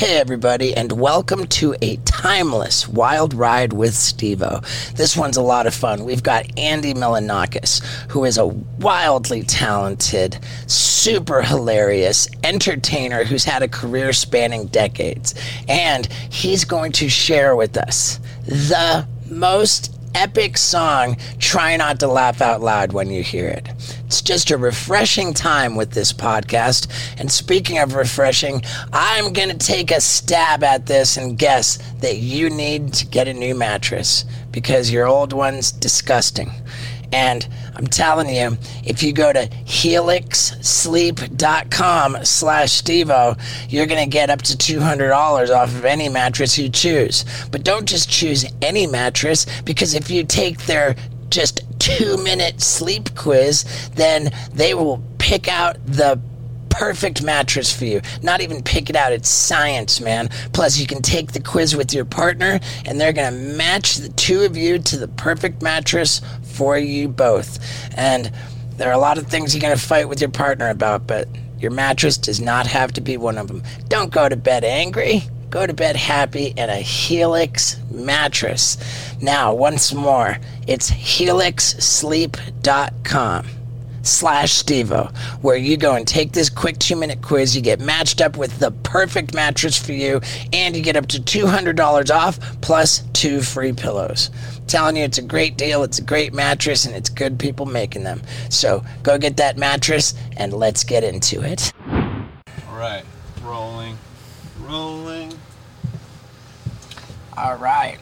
Hey, everybody, and welcome to a timeless wild ride with Steve-O. This one's a lot of fun. We've got Andy Milonakis, who is a wildly talented, super hilarious entertainer who's had a career spanning decades. And he's going to share with us the most epic song, try not to laugh out loud when you hear it. It's just a refreshing time with this podcast. And speaking of refreshing, I'm going to take a stab at this and guess that you need to get a new mattress because your old one's disgusting. And I'm telling you, if you go to helixsleep.com slash Stevo, you're going to get up to $200 off of any mattress you choose. But don't just choose any mattress because if you take their just two minute sleep quiz, then they will pick out the perfect mattress for you. Not even pick it out, it's science, man. Plus, you can take the quiz with your partner, and they're gonna match the two of you to the perfect mattress for you both. And there are a lot of things you're gonna fight with your partner about, but your mattress does not have to be one of them. Don't go to bed angry. Go to bed happy in a Helix mattress. Now, once more, it's helixsleep.com slash Stevo, where you go and take this quick two minute quiz. You get matched up with the perfect mattress for you, and you get up to $200 off plus two free pillows. I'm telling you, it's a great deal, it's a great mattress, and it's good people making them. So go get that mattress and let's get into it. All right, rolling, rolling. All right,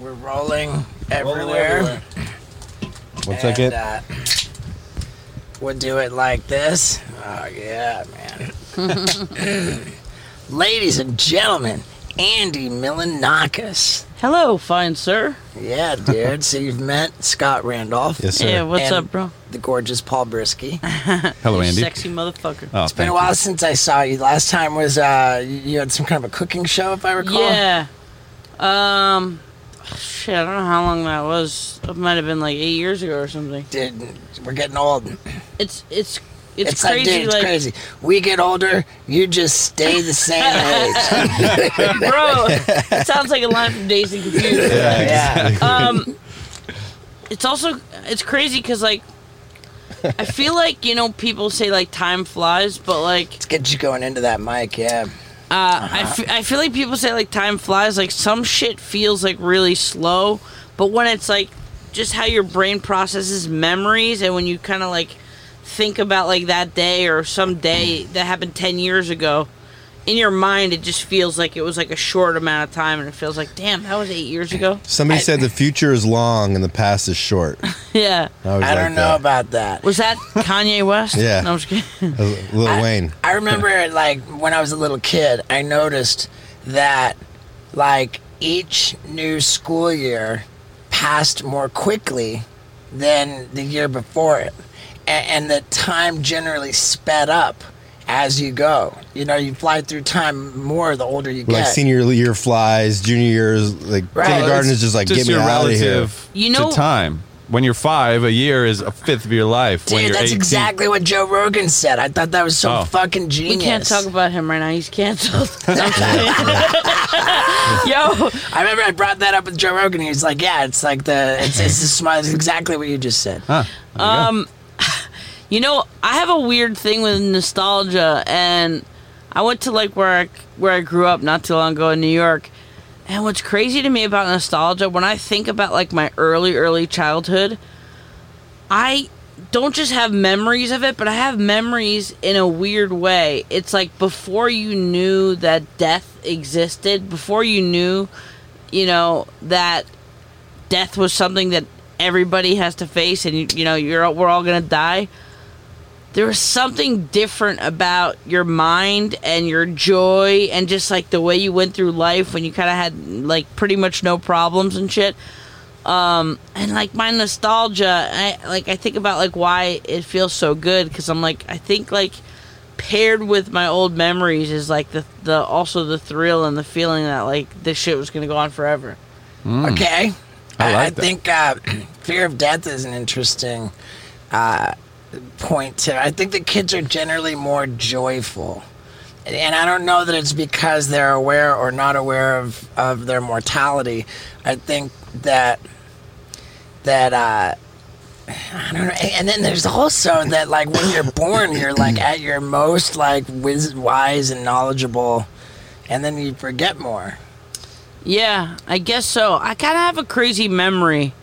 we're rolling everywhere. everywhere. One second. And, uh, we'll do it like this. Oh, yeah, man. Ladies and gentlemen, Andy Milonakis. Hello, fine sir. Yeah, dude. so you've met Scott Randolph, Yes, sir. Yeah, what's And up, bro? the gorgeous Paul Brisske. Hello, Andy. Sexy motherfucker. Oh, It's been a while since I saw you. Last time was uh, you had some kind of a cooking show, if I recall. Yeah. Um. Shit, I don't know how long that was. It might have been like eight years ago or something. Dude, we're getting old. It's it's it's, It's, like, crazy. dude, it's like, crazy. We get older, you just stay the same age. bro. it sounds like a line from Dazed and Confused. yeah. Um. It's also it's crazy because like. I feel like you know people say like time flies, but like Let's get you going into that mic, yeah. Uh, I, f- I feel like people say like time flies. Like some shit feels like really slow, but when it's like just how your brain processes memories, and when you kind of like think about like that day or some day that happened ten years ago, in your mind it just feels like it was like a short amount of time, and it feels like damn that was eight years ago. Somebody said the future is long and the past is short. yeah, I, I like don't know that. about that. was that Kanye West? Yeah. no, I'm just kidding. Uh, Lil Wayne. I remember like when I was a little kid, I noticed that like each new school year passed more quickly than the year before it. And, and the time generally sped up as you go. You know, you fly through time more the older you Like get. Like senior year flies, junior years, like Right. kindergarten is just like just get me your out of here. You know- to time. When you're five, a year is a fifth of your life. when Dude, you're that's 18. exactly what Joe Rogan said. I thought that was so Oh. fucking genius. We can't talk about him right now. He's canceled. No, I'm kidding. Yo, I remember I brought that up with Joe Rogan. He was like, "Yeah, it's like the it's it's, the smart, it's exactly what you just said." Huh. There you. Um, You know, I have a weird thing with nostalgia, and I went to like where I where I grew up not too long ago in New York. And what's crazy to me about nostalgia, when I think about like my early early childhood, I don't just have memories of it, but I have memories in a weird way. It's like before you knew that death existed, before you knew, you know, that death was something that everybody has to face and you, you know, you're we're all going to die. There was something different about your mind and your joy and just like the way you went through life when you kind of had like pretty much no problems and shit um and like my nostalgia I like I think about like why it feels so good cuz I'm like I think like paired with my old memories is like the the also the thrill and the feeling that like this shit was going to go on forever. Okay, Hmm. I I, like that. think uh, fear of death is an interesting uh, point. To I think the kids are generally more joyful and I don't know that it's because they're aware or not aware of, of their mortality. I think that that uh, I don't know. And then there's also that like when you're born, you're like at your most like wiz- wise and knowledgeable, and then you forget more. Yeah, I guess so. I kind of have a crazy memory.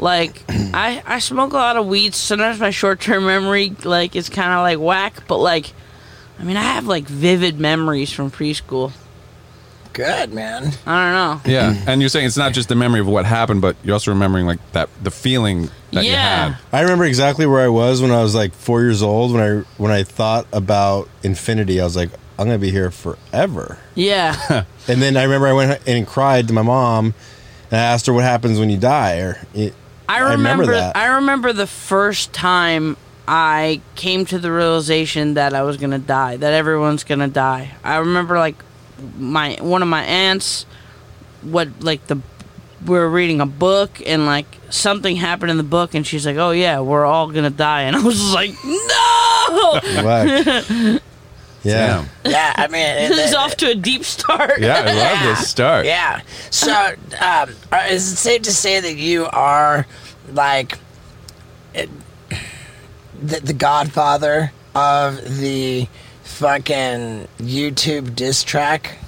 Like, I, I smoke a lot of weed. Sometimes my short term memory, like, is kind of like whack. But, like, I mean, I have, like, vivid memories from preschool. Good man. I don't know. Yeah, and you're saying it's not just the memory of what happened, but you're also remembering like that the feeling that you Yeah. had. I remember exactly where I was when I was like four years old. When I when I thought about infinity, I was like, I'm gonna be here forever. Yeah. And then I remember I went and cried to my mom, and I asked her what happens when you die. Or it, I I remember, remember that. I remember the first time I came to the realization that I was gonna die, that everyone's gonna die. I remember like my one of my aunts, what like the we were reading a book and like something happened in the book and she's like, "Oh yeah, we're all gonna die," and I was just like, "No!" Whack. yeah. Yeah, I mean, it- this is off to a deep start. Yeah, I love Yeah. this start. Yeah. So, um, are- is it safe to say that you are like it, the, the godfather of the fucking YouTube diss track?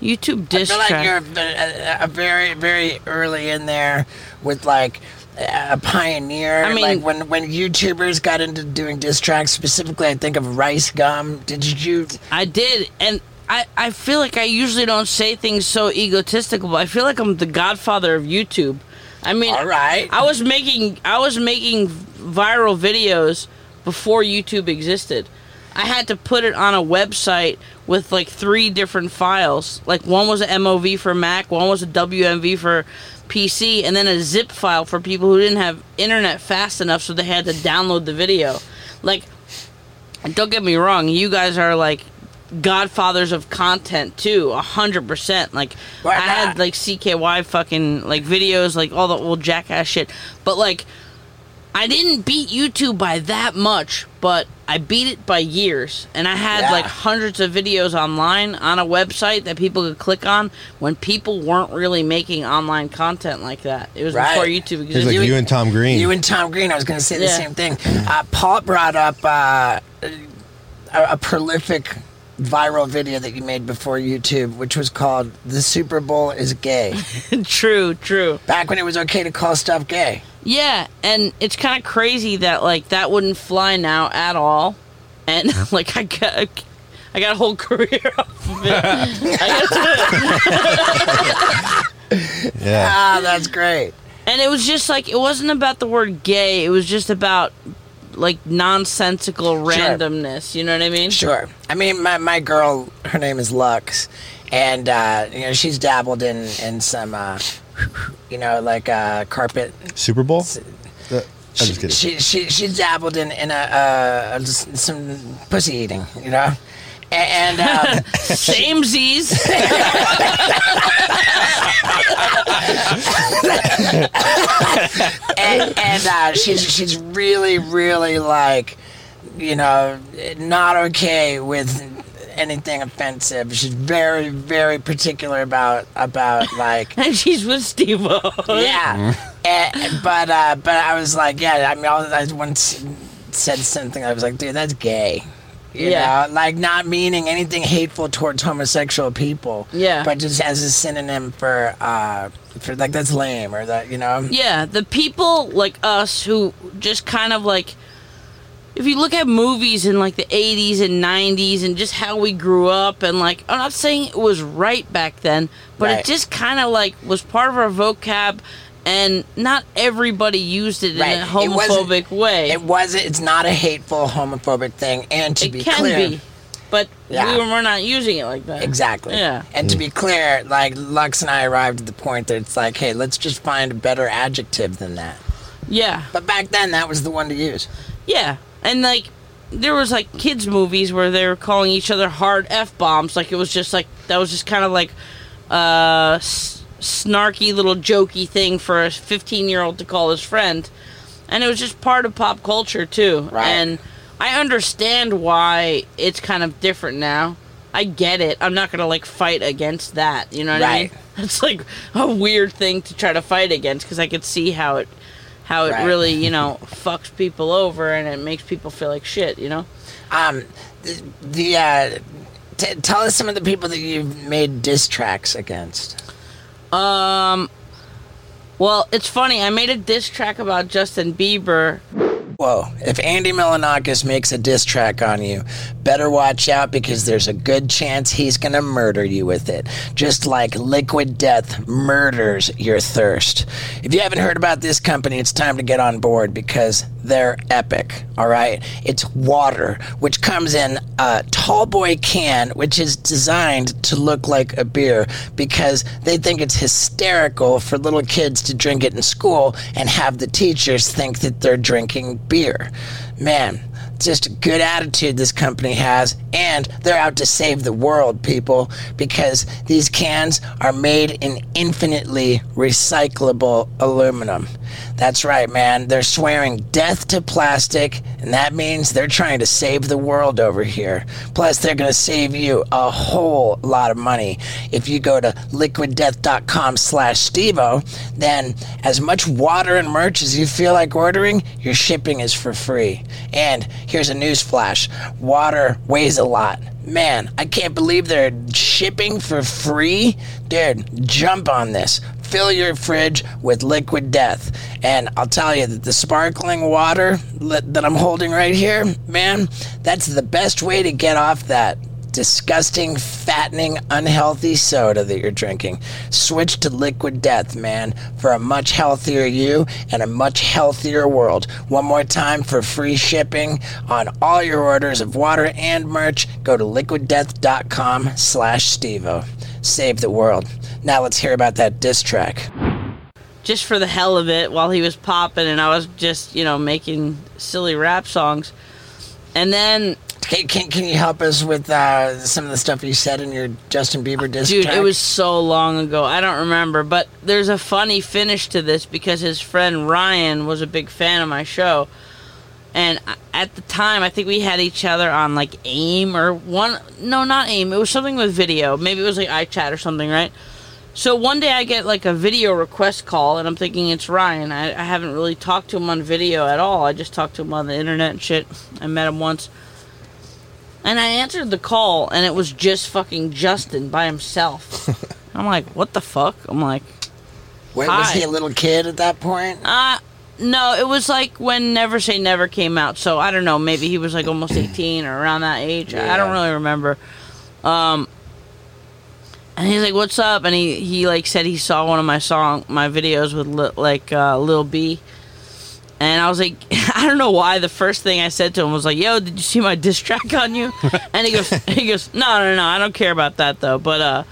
YouTube diss track? I feel like track. you're a, a very, very early in there with like a pioneer. I mean- like when when YouTubers got into doing diss tracks, specifically, I think of Rice Gum. Did you? I did, and I, I feel like I usually don't say things so egotistical, but I feel like I'm the godfather of YouTube. I mean, All right. I was making I was making viral videos before YouTube existed. I had to put it on a website with like three different files. Like one was a MOV for Mac, one was a WMV for PC, and then a zip file for people who didn't have internet fast enough, so they had to download the video. Like, don't get me wrong, you guys are like godfathers of content too, a hundred percent. Like, I had like CKY fucking like videos, like all the old jackass shit. But like, I didn't beat YouTube by that much, but I beat it by years. And I had Yeah. like hundreds of videos online on a website that people could click on when people weren't really making online content like that. It was Right. before YouTube It was existed. like you, and Tom Green. You and Tom Green. I was going to say the Yeah. same thing. Uh, Paul brought up uh, a, a prolific viral video that you made before YouTube, which was called "The Super Bowl is Gay." true, true. Back when it was okay to call stuff gay. Yeah, and it's kind of crazy that like that wouldn't fly now at all, and like I got. I got a whole career off of it. To- yeah. Ah, that's great. and it was just like it wasn't about the word gay. It was just about like nonsensical randomness. You know what I mean? Sure. I mean, my, my girl, her name is Lux, and uh, you know she's dabbled in in some, uh, you know, like uh, carpet. Super Bowl. Uh, I'm just kidding. She she she dabbled in in a uh, some pussy eating, you know, A- and. Um, Same Z's. and, and uh, she's she's really really like you know not okay with anything offensive. She's very very particular about about like and she's with Steve yeah. And, but uh but i was like yeah i mean i, I once said something i was like dude that's gay. You Yeah. know? Like not meaning anything hateful towards homosexual people Yeah. but just as a synonym for uh for like that's lame or that you know? Yeah, the people like us who just kind of like if you look at movies in like the 80s and 90s and just how we grew up and like I'm not saying it was right back then, but Right. it just kind of like was part of our vocab and not everybody used it Right. in a It homophobic way. It wasn't. It's not a hateful homophobic thing. And to It be can clear, be, but Yeah. we were, we're not using it like that. exactly. Yeah. And to be clear, like Lux and I arrived at the point that it's like, hey, let's just find a better adjective than that. Yeah. But back then, that was the one to use. Yeah, and like there was like kids movies where they were calling each other hard f bombs. Like it was just like that was just kind of like uh s- snarky little jokey thing for a 15 year old to call his friend, and it was just part of pop culture too. Right. And I understand why it's kind of different now. I get it. I'm not gonna like fight against that. You know what I mean? Right. It's like a weird thing to try to fight against because I could see how it, how it Right. really you know fucks people over and it makes people feel like shit. You know. Um, the, the uh, t- tell us some of the people that you've made diss tracks against. Um. Well, it's funny. I made a diss track about Justin Bieber. Whoa, if Andy Milonakis makes a diss track on you, better watch out because there's a good chance he's gonna murder you with it. Just like liquid death murders your thirst. If you haven't heard about this company, it's time to get on board because they're epic, alright? It's water, which comes in a tall boy can, which is designed to look like a beer because they think it's hysterical for little kids to drink it in school and have the teachers think that they're drinking beer. Man, just a good attitude this company has, and they're out to save the world, people, because these cans are made in infinitely recyclable aluminum. That's right, man. They're swearing death to plastic, and that means they're trying to save the world over here. Plus, they're going to save you a whole lot of money. If you go to liquiddeath.com slash Stevo, then as much water and merch as you feel like ordering, your shipping is for free. And here's a news flash water weighs a lot. Man, I can't believe they're shipping for free. Dude, jump on this. Fill your fridge with liquid death. And I'll tell you that the sparkling water that I'm holding right here, man, that's the best way to get off that disgusting, fattening, unhealthy soda that you're drinking. Switch to liquid death, man, for a much healthier you and a much healthier world. One more time for free shipping on all your orders of water and merch, go to liquiddeath.com slash Stevo. Save the world. Now let's hear about that diss track. just for the hell of it while he was popping and I was just, you know, making silly rap songs. And then Can, can, can you help us with uh, some of the stuff you said in your Justin Bieber diss dude, track? it was so long ago. I don't remember, but there's a funny finish to this because his friend Ryan was a big fan of my show. And at the time, I think we had each other on like AIM or one. No, not AIM. It was something with video. Maybe it was like iChat or something, right? So one day I get like a video request call, and I'm thinking it's Ryan. I, I haven't really talked to him on video at all. I just talked to him on the internet and shit. I met him once. And I answered the call, and it was just fucking Justin by himself. I'm like, what the fuck? I'm like, Wait, was Hi. he a little kid at that point? uh, no, it was like when Never Say Never came out. So I don't know, maybe he was like almost 18 or around that age. I don't Yeah. really remember. Um, and he's like, "What's up?" And he he like said he saw one of my song my videos with li- like uh, Lil B. And I was like, I don't know why. The first thing I said to him was like, "Yo, did you see my diss track on you?" And he goes, he goes, "No, no, no, I don't care about that though." But uh,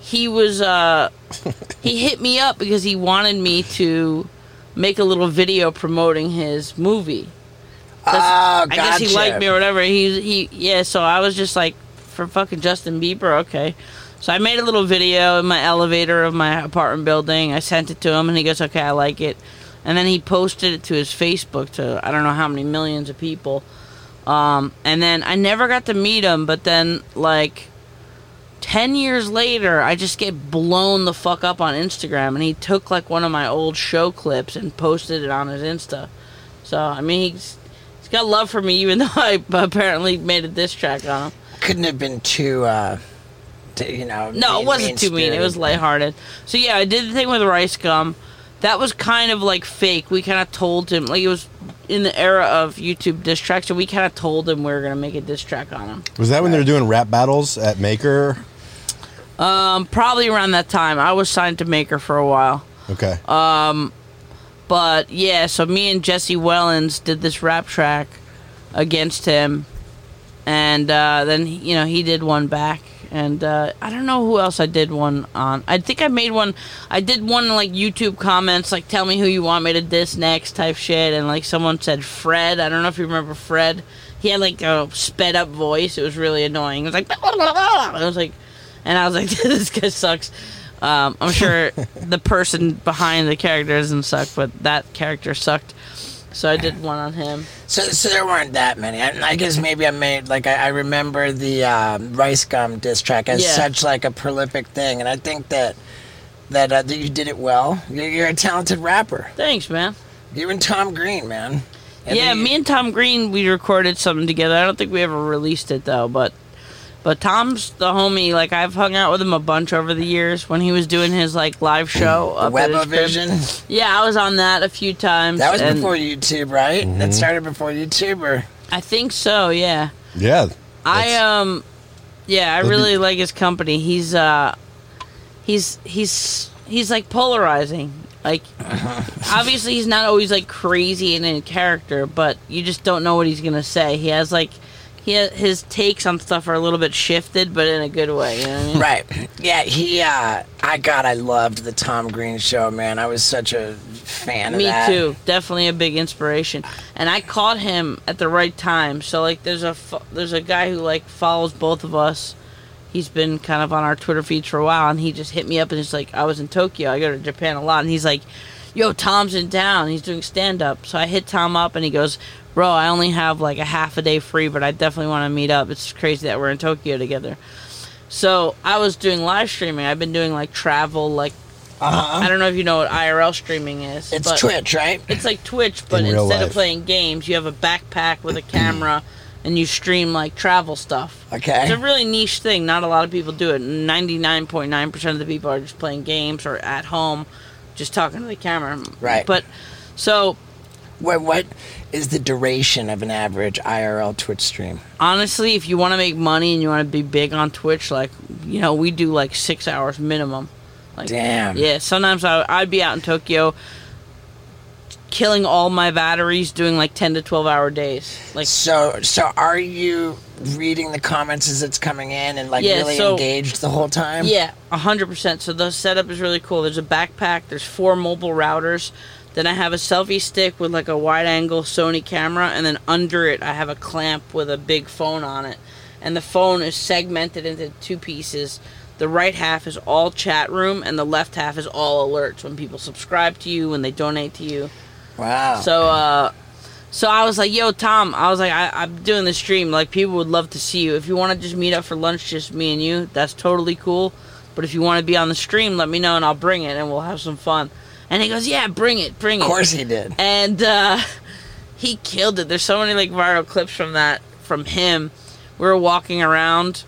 he was uh, he hit me up because he wanted me to make a little video promoting his movie. Oh, I guess he liked me or whatever. He he yeah. So I was just like, for fucking Justin Bieber, okay. So I made a little video in my elevator of my apartment building. I sent it to him, and he goes, "Okay, I like it." And then he posted it to his Facebook to I don't know how many millions of people. Um, and then I never got to meet him, but then like ten years later, I just get blown the fuck up on Instagram, and he took like one of my old show clips and posted it on his Insta. So I mean, he's he's got love for me, even though I apparently made a diss track on him. Couldn't have been too, uh, you know. No, mean- it wasn't too mean. It was lighthearted. So yeah, I did the thing with Rice Gum. That was kind of like fake. We kind of told him like it was in the era of YouTube diss tracks, so we kind of told him we were gonna make a diss track on him. Was that when they were doing rap battles at Maker? Um, probably around that time. I was signed to Maker for a while. Okay. Um, But yeah, so me and Jesse Wellens did this rap track against him, and uh, then you know he did one back, and uh, I don't know who else I did one on. I think I made one. I did one like YouTube comments, like "Tell me who you want me to diss next" type shit, and like someone said Fred. I don't know if you remember Fred. He had like a sped up voice. It was really annoying. It was like, it was like, and I was like, this guy sucks. Um, I'm sure the person behind the character doesn't suck, but that character sucked. So I did one on him. So, so there weren't that many. I, I guess maybe I made like I, I remember the um, Rice Gum diss track as Yeah. such like a prolific thing, and I think that that, uh, that you did it well. You're, you're a talented rapper. Thanks, man. You and Tom Green, man. And yeah, the- me and Tom Green we recorded something together. I don't think we ever released it though, but but Tom's the homie. Like I've hung out with him a bunch over the years when he was doing his like live show. the up at his. Webovision. Yeah, I was on that a few times. That was and before YouTube, right? Mm-hmm. That started before YouTube, or I think so. Yeah. Yeah. I um yeah, I That'd be- really like his company. He's uh he's he's he's like polarizing. Like obviously he's not always like crazy and in character, but you just don't know what he's going to say. He has like he his takes on stuff are a little bit shifted, but in a good way, you know what I mean? right? Yeah, he. uh I God, I loved the Tom Green show, man. I was such a fan of Me too. Definitely a big inspiration. And I caught him at the right time. So like, there's a there's a guy who like follows both of us. He's been kind of on our Twitter feeds for a while, and he just hit me up and he's like, I was in Tokyo. I go to Japan a lot, and he's like, Yo, Tom's in town. He's doing stand up. So I hit Tom up, and he goes, Bro, I only have like a half a day free, but I definitely want to meet up. It's crazy that we're in Tokyo together. So I was doing live streaming. I've been doing like travel, like Uh-huh. I don't know if you know what IRL streaming is. It's Twitch, right? it's like Twitch, but In instead of playing games, you have a backpack with a camera and you stream like travel stuff. Okay. It's a really niche thing. Not a lot of people do it. 99.9% of the people are just playing games or at home just talking to the camera. Right. But so What what is the duration of an average IRL Twitch stream? honestly, if you want to make money and you want to be big on Twitch, like, you know, we do like six hours minimum. Like, Damn. Yeah, sometimes I, I'd be out in Tokyo killing all my batteries doing like 10 to 12 hour days. Like, So so are you reading the comments as it's coming in and like Yeah, really so- engaged the whole time? Yeah, hundred percent. So the setup is really cool. There's a backpack. There's four mobile routers. Then I have a selfie stick with like a wide angle Sony camera, and then under it I have a clamp with a big phone on it. And the phone is segmented into two pieces. The right half is all chat room, and the left half is all alerts when people subscribe to you, when they donate to you. Wow. So, uh, so I was like, "Yo, Tom," I was like, I, "I'm doing the stream. Like, people would love to see you. If you want to just meet up for lunch, just me and you, that's totally cool. But if you want to be on the stream, let me know and I'll bring it and we'll have some fun." And he goes, "Yeah, bring it, bring it." of course he did. And uh, he killed it. There's so many like viral clips from that from him. We were walking around,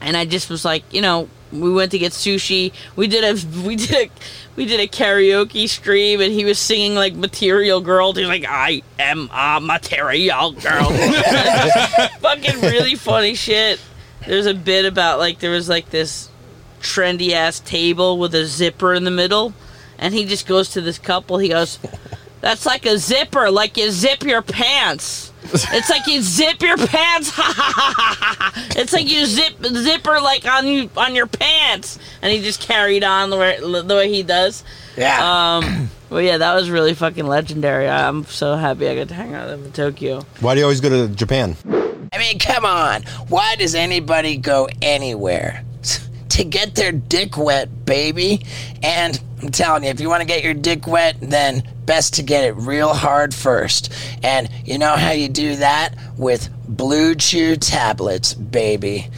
and I just was like, you know, we went to get sushi. We did a we did a we did a karaoke stream, and he was singing like "Material Girl." He's like, "I am a material girl." Fucking really funny shit. There's a bit about like there was like this trendy ass table with a zipper in the middle, and he just goes to this couple. He goes, "That's like a zipper, like you zip your pants. It's like you zip your pants. Ha ha ha ha ha. It's like you zip zipper like on you on your pants." And he just carried on the way the way he does. Yeah. Um, well, yeah, that was really fucking legendary. I'm so happy I got to hang out with him in Tokyo. Why do you always go to Japan? I mean, come on. Why does anybody go anywhere? To get their dick wet, baby. And I'm telling you, if you want to get your dick wet, then best to get it real hard first. And you know how you do that? With Blue Chew tablets, baby.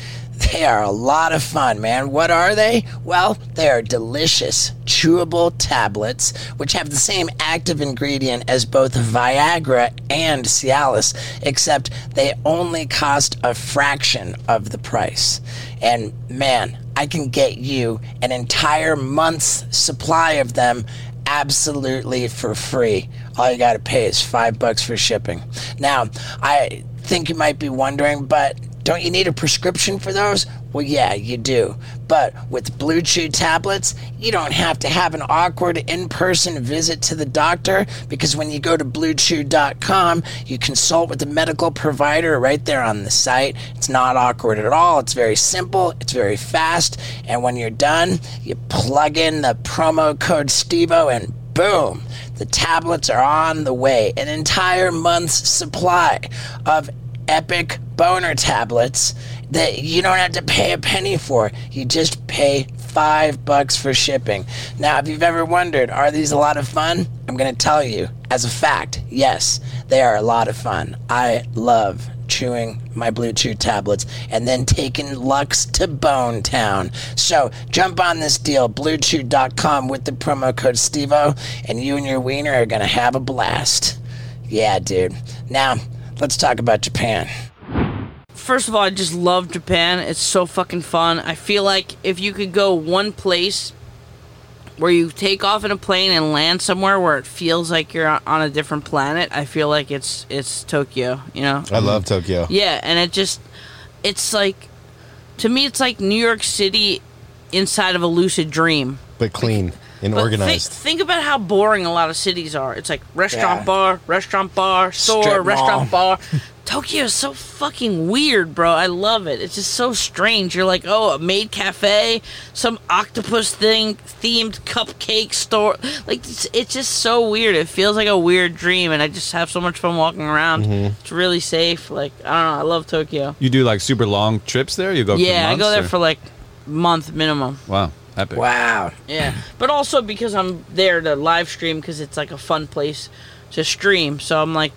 They are a lot of fun, man. What are they? Well, they are delicious, chewable tablets which have the same active ingredient as both Viagra and Cialis, except they only cost a fraction of the price. And man, I can get you an entire month's supply of them absolutely for free. All you got to pay is five bucks for shipping. Now, I think you might be wondering, but don't you need a prescription for those? Well, yeah, you do. But with Blue Chew tablets, you don't have to have an awkward in person visit to the doctor because when you go to bluechew.com, you consult with the medical provider right there on the site. It's not awkward at all. It's very simple, it's very fast. And when you're done, you plug in the promo code STEVEO and boom, the tablets are on the way. An entire month's supply of epic boner tablets that you don't have to pay a penny for. You just pay five bucks for shipping. Now, if you've ever wondered, are these a lot of fun? I'm going to tell you, as a fact, yes, they are a lot of fun. I love chewing my Blue Chew tablets and then taking Lux to Bone Town. So jump on this deal, bluechew.com with the promo code STEVEO, and you and your wiener are going to have a blast. Yeah, dude. Now, let's talk about Japan. First of all, I just love Japan. It's so fucking fun. I feel like if you could go one place where you take off in a plane and land somewhere where it feels like you're on- on a different planet, I feel like it's it's Tokyo, you know? I love Tokyo. Yeah, and it just it's like to me it's like New York City inside of a lucid dream. But clean and But organized. Think, think about how boring a lot of cities are. It's like restaurant Yeah. bar, restaurant bar, store, Strip restaurant bar. Tokyo is so fucking weird, bro. I love it. It's just so strange. You're like, oh, a maid cafe, some octopus thing, themed cupcake store. Like it's, it's just so weird. It feels like a weird dream, and I just have so much fun walking around. Mm-hmm. It's really safe. Like I don't know. I love Tokyo. You do like super long trips there? You go for Yeah, I go there or- for like month minimum. Wow, epic. Wow. Yeah, but also because I'm there to live stream because it's like a fun place to stream. So I'm like,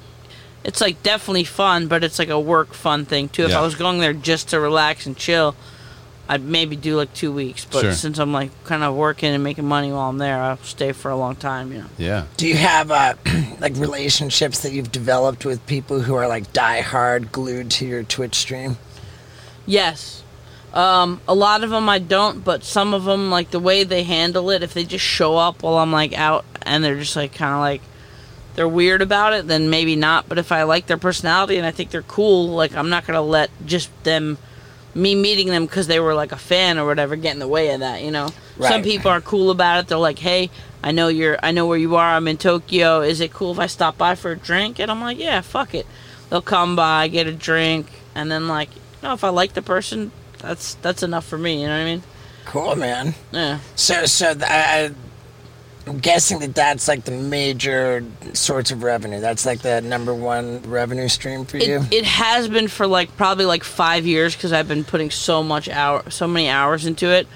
it's like definitely fun, but it's like a work fun thing too. If Yeah. I was going there just to relax and chill, I'd maybe do like two weeks. But Sure. since I'm like kind of working and making money while I'm there, I'll stay for a long time. You know. Yeah. Do you have uh, like relationships that you've developed with people who are like die hard glued to your Twitch stream? Yes. Um, a lot of them I don't, but some of them, like the way they handle it, if they just show up while I'm like out and they're just like kind of like they're weird about it, then maybe not. But if I like their personality and I think they're cool, like I'm not gonna let just them, me meeting them because they were like a fan or whatever, get in the way of that. You know. Some people are cool about it. They're like, hey. I know you're. I know where you are. I'm in Tokyo. Is it cool if I stop by for a drink? And I'm like, yeah, fuck it. They'll come by, get a drink, and then like, you know, if I like the person, that's that's enough for me. You know what I mean? Cool, man. Yeah. So, so th- I, I'm guessing that that's like the major source of revenue. That's like the number one revenue stream for you. It, it has been for like probably like five years because I've been putting so much hour, so many hours into it.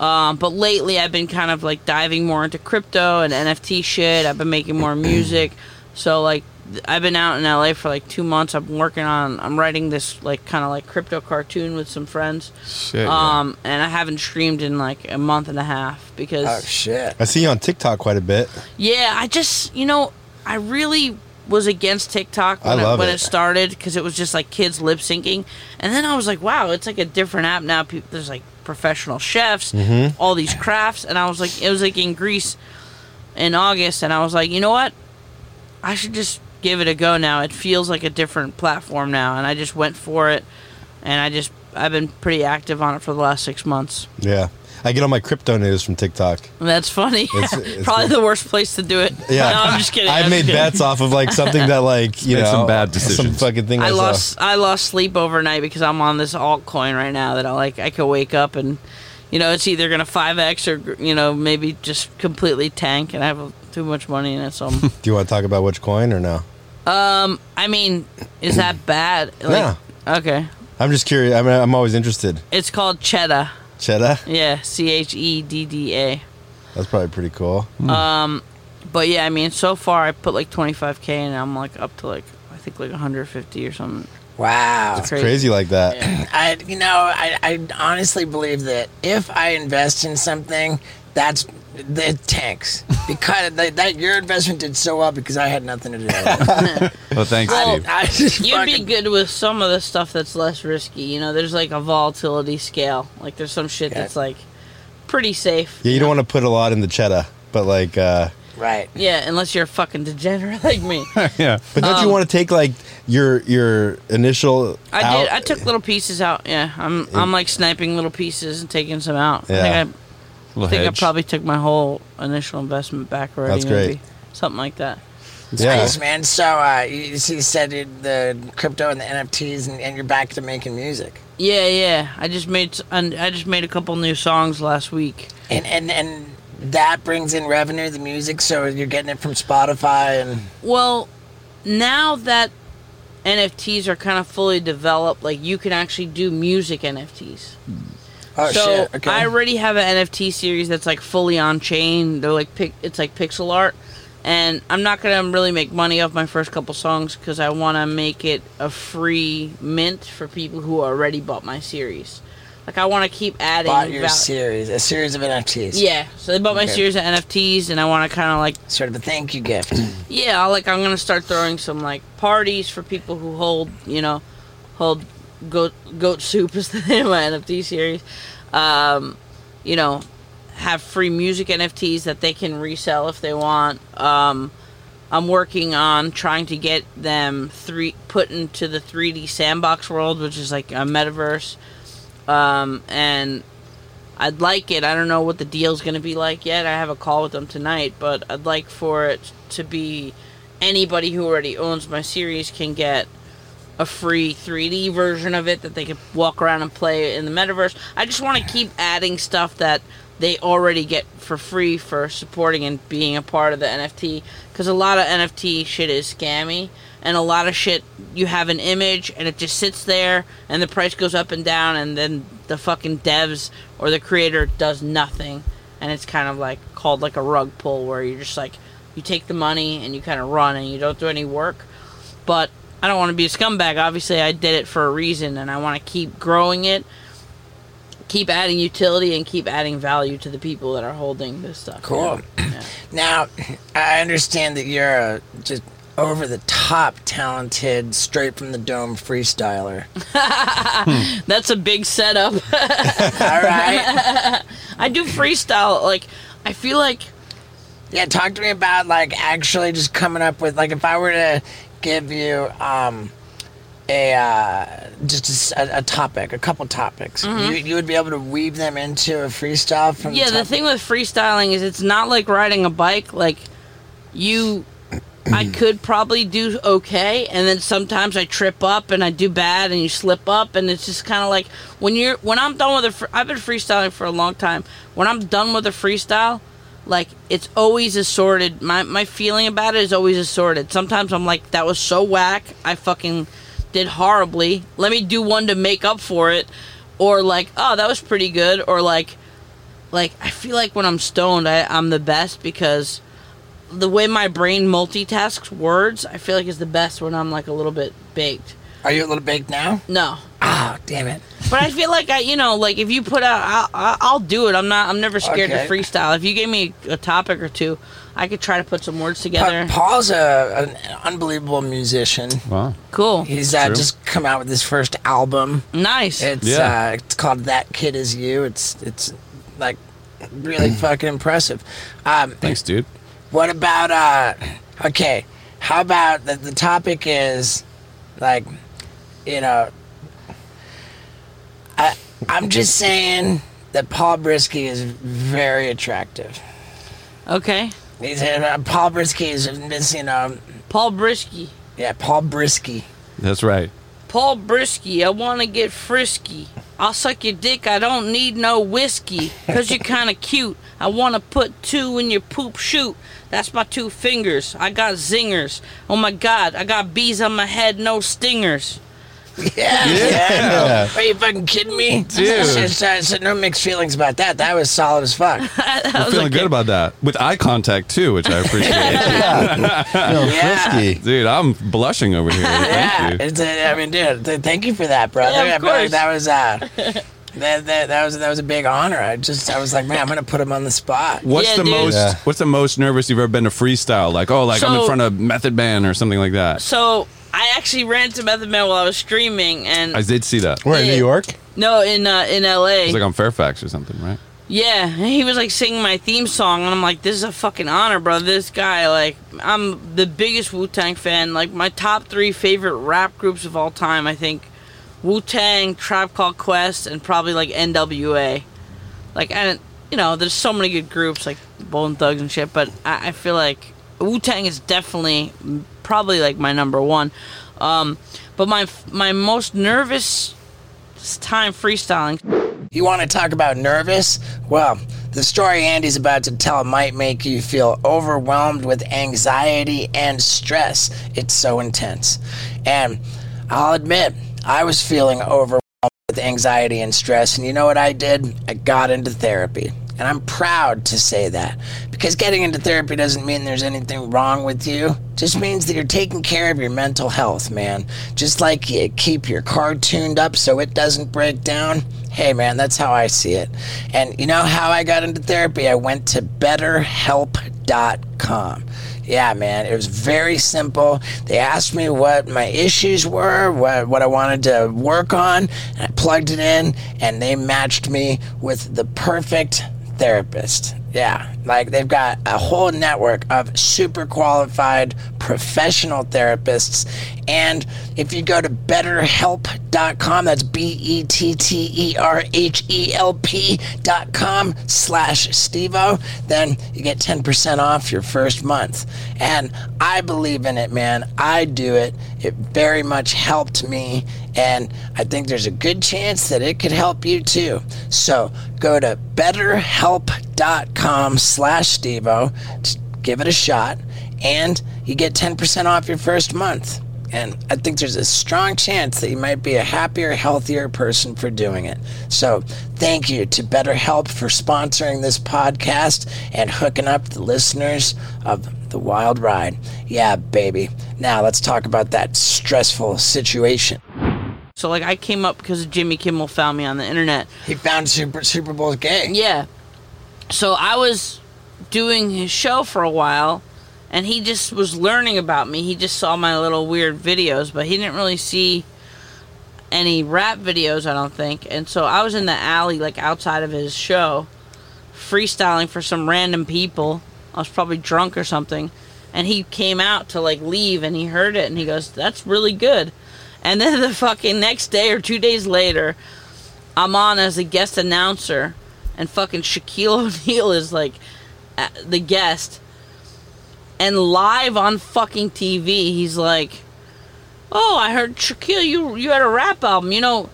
Um, but lately, I've been kind of like diving more into crypto and NFT shit. I've been making more music. So like, I've been out in LA for like two months. I'm working on. I'm writing this like kind of like crypto cartoon with some friends. Shit. yeah. Um, and I haven't streamed in like a month and a half because oh shit! I see you on TikTok quite a bit. Yeah, I just you know I really was against TikTok when I it, when it. it started because it was just like kids lip syncing, and then I was like, wow, it's like a different app now. People, there's like professional chefs, Mm-hmm. all these crafts, and I was like, it was like in Greece in August, and I was like, you know what, I should just give it a go now. It feels like a different platform now, and I just went for it, and I just I've been pretty active on it for the last six months. Yeah. I get all my crypto news from TikTok. That's funny. It's- it's Probably good. the worst place to do it. Yeah. no, I'm just kidding. I've made kidding. bets off of like something that like you know some bad decisions, some fucking thing I, I saw. lost I lost sleep overnight because I'm on this altcoin right now that I like I could wake up and you know it's either gonna five x or you know maybe just completely tank and I have too much money in it so I'm, Do you want to talk about which coin or no? Um I mean is that bad like, okay I'm just curious. I mean, I'm always interested. it's called Cheddar Cheddar. yeah C H E D D A That's probably pretty cool. um but yeah I mean so far I put like 25k and I'm like up to like I think like 150 or something Wow. It's crazy. crazy like that. I, you know, I, I honestly believe that if I invest in something, that's the tanks because that, that your investment did so well because I had nothing to do with it. well, thanks, Well, Steve. I just You'd be good with some of the stuff that's less risky. You know, there's like a volatility scale. Like there's some shit Yeah. that's like pretty safe. Yeah, you don't want to put a lot in the cheddar, but like, uh, right. Yeah, unless you're a fucking degenerate like me. yeah. but don't you Um, want to take like your your initial? I out- did. I took little pieces out. Yeah, I'm I'm like sniping little pieces and taking some out. Yeah. I think, I, Little I think I probably took my whole initial investment back already. That's great. Maybe. Something like that. Yeah. Nice, man. So uh, you, you said it- the crypto and the NFTs, and, and you're back to making music. Yeah, yeah. I just made I just made a couple new songs last week. And and and that brings in revenue, the music. So you're getting it from Spotify, and Well, now that NFTs are kind of fully developed, like you can actually do music NFTs. Oh, so shit, okay. I already have an NFT series that's like fully on chain. They're like pic- it's like pixel art, and I'm not gonna really make money off my first couple songs because I want to make it a free mint for people who already bought my series. Like I want to keep adding. Bought your val- series, a series of NFTs. yeah, so they bought my Okay. series of NFTs, and I want to kind of like Sort of a thank you gift. yeah, I'll, like I'm gonna start throwing some like parties for people who hold, you know, hold goat goat soup is the name of my NFT series. Um, you know, have free music NFTs that they can resell if they want. Um, I'm working on trying to get them three put into the 3D sandbox world, which is like a metaverse. Um, and I'd like it. I don't know what the deal's going to be like yet. I have a call with them tonight, but I'd like for it to be anybody who already owns my series can get a free 3D version of it that they can walk around and play in the metaverse. I just want to keep adding stuff that they already get for free for supporting and being a part of the NFT because a lot of NFT shit is scammy and a lot of shit you have an image and it just sits there and the price goes up and down and then the fucking devs or the creator does nothing and it's kind of like called like a rug pull where you're just like you take the money and you kind of run and you don't do any work but I don't want to be a scumbag. Obviously, I did it for a reason, and I want to keep growing it, keep adding utility, and keep adding value to the people that are holding this stuff. you Cool. know? Yeah. Now, I understand that you're a just over the top talented, straight from the dome freestyler. That's a big setup. All right. I do freestyle. Like, I feel like Yeah, talk to me about like actually just coming up with like if I were to give you um a uh, just a a, topic, a couple topics, you, you would be able to weave them into a freestyle from Mm-hmm. yeah. the, The thing with freestyling is it's not like riding a bike. Like, you. I could probably do okay, and then sometimes I trip up and I do bad, and you slip up, and it's just kind of like when you're when I'm done with a. I've been freestyling for a long time. When I'm done with a freestyle, like it's always assorted. My my feeling about it is always assorted. Sometimes I'm like, that was so whack. I fucking did horribly. Let me do one to make up for it, or like, oh, that was pretty good, or like like I feel like when I'm stoned, I, I'm the best because the way my brain multitasks words, I feel like is the best when I'm like a little bit baked. Are you a little baked now? No, Ah, damn it. but I feel like I, you know, like if you put out, I'll, I'll- I'll do it. I'm not, I'm never scared Okay. to freestyle. If you gave me a topic or two, I could try to put some words Pa- together. Paul's a, an unbelievable musician. Wow. Cool, He's uh, True. just come out with his first album. nice. It's Yeah. uh, it's called That Kid Is You. It's it's like really fucking impressive. Um, Thanks, dude. What about uh okay, how about the, the topic is like you know I I'm just saying that Paul Brisske is very attractive. okay, He's uh, Paul Brisske is missing know Paul Brisske. yeah, Paul Brisske. That's right. Paul Brisske, I want to get frisky. I'll suck your dick, I don't need no whiskey. Cause you're kinda cute. I want to put two in your poop shoot. That's my two fingers. I got zingers. Oh my god, I got bees on my head, no stingers. Yeah, yeah. Are you fucking kidding me? Dude. So, so- so no mixed feelings about that. That was solid as fuck. I'm feeling good about that. With eye contact too, which I appreciate. No, Yeah. frisky. dude, I'm blushing over here. Yeah, Thank you. it's a, I mean, dude, th- thank you for that, brother. Yeah, of I like course. that was uh, that, that that was that was a big honor. I just I was like, man, I'm gonna put him on the spot. What's Yeah, the dude. most Yeah. what's the most nervous you've ever been to freestyle? Like, oh, like I'm in front of Method Man or something like that. So I actually ran to Method Man while I was streaming, and I did see that. It Where in New York? no, in uh, in L.A. was like on Fairfax or something, right? Yeah, and he was like singing my theme song, and I'm like, this is a fucking honor, bro. This guy, like, I'm the biggest Wu Tang fan. Like, my top three favorite rap groups of all time, I think Wu Tang, Tribe Called Quest, and probably like NWA. Like, and you know, there's so many good groups like Bone Thugs and shit, but I, I feel like Wu Tang is definitely probably like my number one. Um, but my my most nervous time freestyling. You want to talk about nervous? Well, the story Andy's about to tell might make you feel overwhelmed with anxiety and stress. It's so intense, and I'll admit I was feeling overwhelmed with anxiety and stress. And you know what I did? I got into therapy. And I'm proud to say that because getting into therapy doesn't mean there's anything wrong with you. It just means that you're taking care of your mental health, man. Just like you keep your car tuned up so it doesn't break down. Hey, man, that's how I see it. And you know how I got into therapy? I went to betterhelp.com. Yeah, man, it was very simple. They asked me what my issues were, what, what I wanted to work on, and I plugged it in, and they matched me with the perfect therapist. Yeah, like they've got a whole network of super qualified professional therapists. And if you go to betterhelp.com, that's B E T T E R H E L P.com slash Steve-O, then you get 10% off your first month. And I believe in it, man. I do it. It very much helped me. And I think there's a good chance that it could help you too. So go to betterhelp.com slash Steve-O, to give it a shot, and you get 10% off your first month. And I think there's a strong chance that you might be a happier, healthier person for doing it. So, thank you to BetterHelp for sponsoring this podcast and hooking up the listeners of The Wild Ride. Yeah, baby. Now, let's talk about that stressful situation. So like I came up because Jimmy Kimmel found me on the internet. He found Super, Super Bowl gay. Yeah. So I was doing his show for a while and he just was learning about me. He just saw my little weird videos, but he didn't really see any rap videos, I don't think. And so I was in the alley like outside of his show freestyling for some random people. I was probably drunk or something. And he came out to like leave and he heard it and he goes, "That's really good." And then the fucking next day or 2 days later, I'm on as a guest announcer and fucking Shaquille O'Neal is like the guest. And live on fucking TV, he's like, "Oh, I heard Shaquille, you you had a rap album. You know,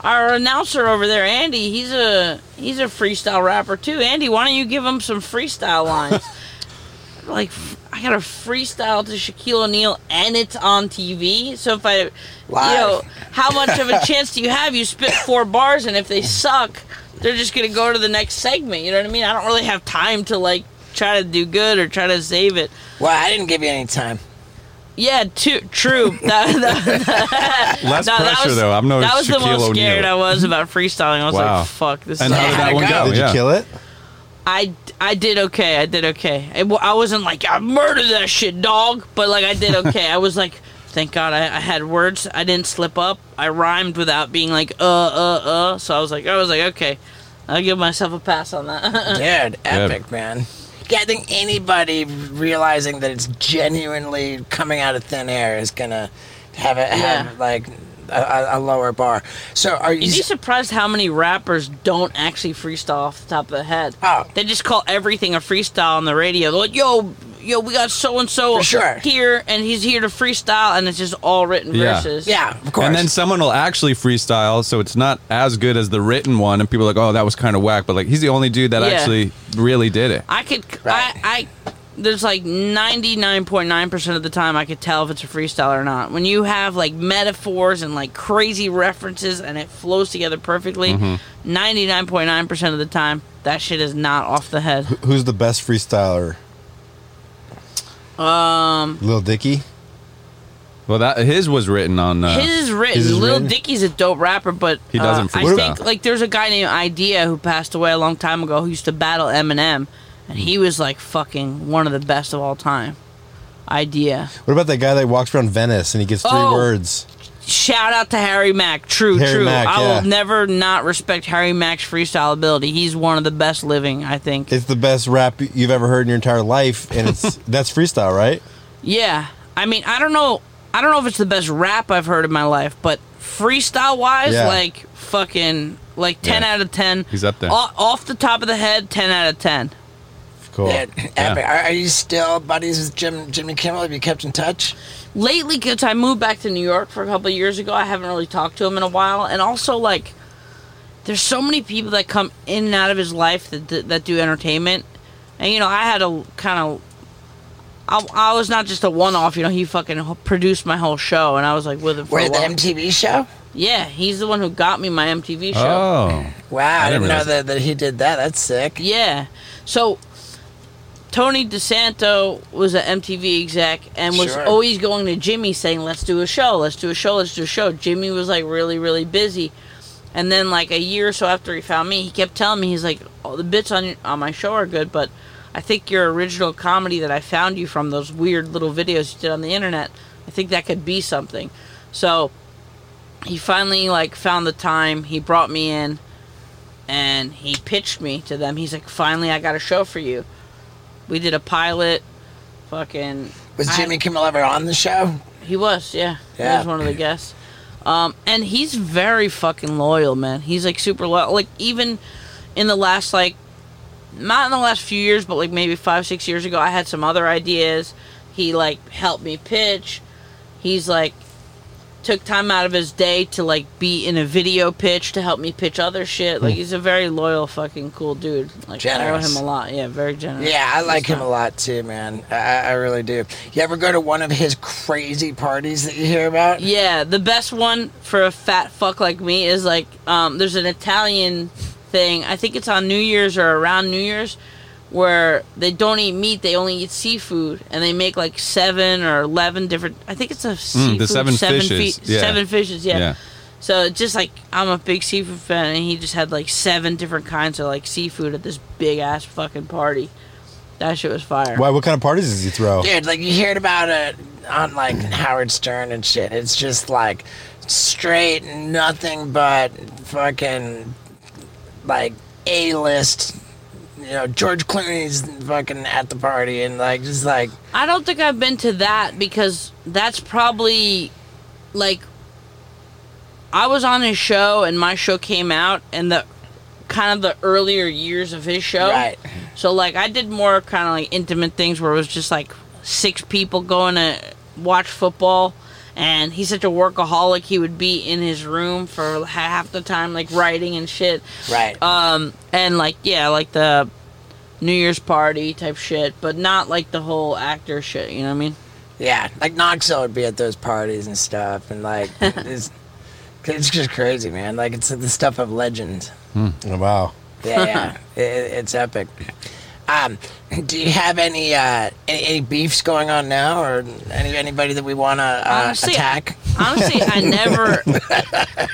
our announcer over there, Andy, he's a he's a freestyle rapper too. Andy, why don't you give him some freestyle lines?" like I got a freestyle to Shaquille O'Neal and it's on TV. So if I, Live. you know, how much of a chance do you have? You spit four bars, and if they suck, they're just gonna go to the next segment. You know what I mean? I don't really have time to like try to do good or try to save it. Well, I didn't give you any time. Yeah, too, true. That, that, Less no, that pressure was- though. I'm no That was the Shaquille most scared I was about freestyling. I was Wow. like, "Fuck, this And is." how did that one go? go? Did yeah. you kill it? I, I did okay. I did okay. It, I wasn't like I murdered that shit, dog. But like I did okay. I was like, thank God I, I had words. I didn't slip up. I rhymed without being like uh uh uh. So I was like I was like okay. I'll give myself a pass on that. Dude, epic, man. Yeah, I think anybody realizing that it's genuinely coming out of thin air is gonna have it have Yeah. like a, a, a lower bar. So are you? You'd be surprised how many rappers don't actually freestyle off the top of the head. Oh. They just call everything a freestyle on the radio. They're like, yo, yo, we got so and so For sure. here, and he's here to freestyle, and it's just all written Yeah. verses. yeah, of course. And then someone will actually freestyle, so it's not as good as the written one, and people are like, "Oh, that was kind of whack." But like, he's the only dude that Yeah. actually really did it. I could, Right. I, I, there's like 99.9% of the time I could tell if it's a freestyle or not. When you have like metaphors and like crazy references and it flows together perfectly, Mm-hmm. 99.9% of the time, that shit is not off the head. Who's the best freestyler? Um, Lil Dicky? Well, that his was written on. Uh, his is written. his is Lil written? Dicky's a dope rapper, but He doesn't uh, I freestyle. think like there's a guy named Idea who passed away a long time ago who used to battle Eminem, and he was like fucking one of the best of all time. Idea. What about that guy that walks around Venice and he gets three Oh. words? Shout out to Harry Mack. True, Harry true. Mack, I yeah. will never not respect Harry Mack's freestyle ability. He's one of the best living, I think. It's the best rap you've ever heard in your entire life, and it's that's freestyle, right? yeah. I mean, I don't know. I don't know if it's the best rap I've heard in my life, but freestyle wise, Yeah. like fucking like ten Yeah. out of ten. He's up there. O- off the top of the head, ten out of ten. Cool. Dude, epic. Are, are you still buddies with Jim Jimmy Kimmel? Have you kept in touch? Lately, because I moved back to New York for a couple of years ago, I haven't really talked to him in a while, and also like, there's so many people that come in and out of his life that that, that do entertainment, and you know, I had to kind of. I, I was not just a one-off, you know. He fucking produced my whole show, and I was like with him for Where a the. MTV show? Yeah, he's the one who got me my MTV show. Oh, Wow, I, I didn't didn't know that, that he did that. That's sick. Yeah. So Tony DiSanto was an MTV exec and was Sure. always going to Jimmy saying, "Let's do a show. Let's do a show. Let's do a show." Jimmy was like really, really busy. And then like a year or so after he found me, he kept telling me he's like, "Oh, the bits on on my show are good, but I think your original comedy that I found you from those weird little videos you did on the internet, I think that could be something." So he finally like found the time. He brought me in and he pitched me to them. He's like, "Finally, I got a show for you." We did a pilot. Fucking Was I- Jimmy Kimmel ever on the show? he was, yeah. He Yeah. was one of the guests. Um, and he's very fucking loyal, man. He's like super loyal. Like even in the last like, not in the last few years, but like maybe five six years ago, I had some other ideas. He like helped me pitch. He's like took time out of his day to like be in a video pitch to help me pitch other shit. Like he's a very loyal, fucking cool dude. Like I owe him a lot. Yeah, very generous. Yeah, I like him a lot too, man. I, I really do. You ever go to one of his crazy parties that you hear about? Yeah, the best one for a fat fuck like me is like um, there's an Italian thing. I think it's on New Year's or around New Year's where they don't eat meat, they only eat seafood, and they make like seven or eleven different. I think it's a seafood, Mm, the seven fishes, feet- yeah. seven fishes. Yeah. yeah. So just like I'm a big seafood fan, and he just had like seven different kinds of like seafood at this big ass fucking party. That shit was fire. Why? What kind of parties does he throw? Dude, like you heard about it on like Howard Stern and shit. It's just like straight nothing but fucking like A list. You know, George Clooney's fucking at the party and like just like I don't think I've been to that because that's probably like I was on his show and my show came out and the kind of the earlier years of his show. right. So like I did more kind of like intimate things where it was just like six people going to watch football and he's such a workaholic he would be in his room for half the time like writing and shit. Right. Um, and like yeah, like the New Year's party type shit, but not like the whole actor shit. You know what I mean? Yeah, like Knoxville would be at those parties and stuff, and like it's, it's just crazy, man. Like it's the stuff of legend. Oh, wow. Yeah, yeah, it, it's epic. Um, do you have any, uh, any any beefs going on now, or any anybody that we want to uh, Honestly, attack? Honestly, I never,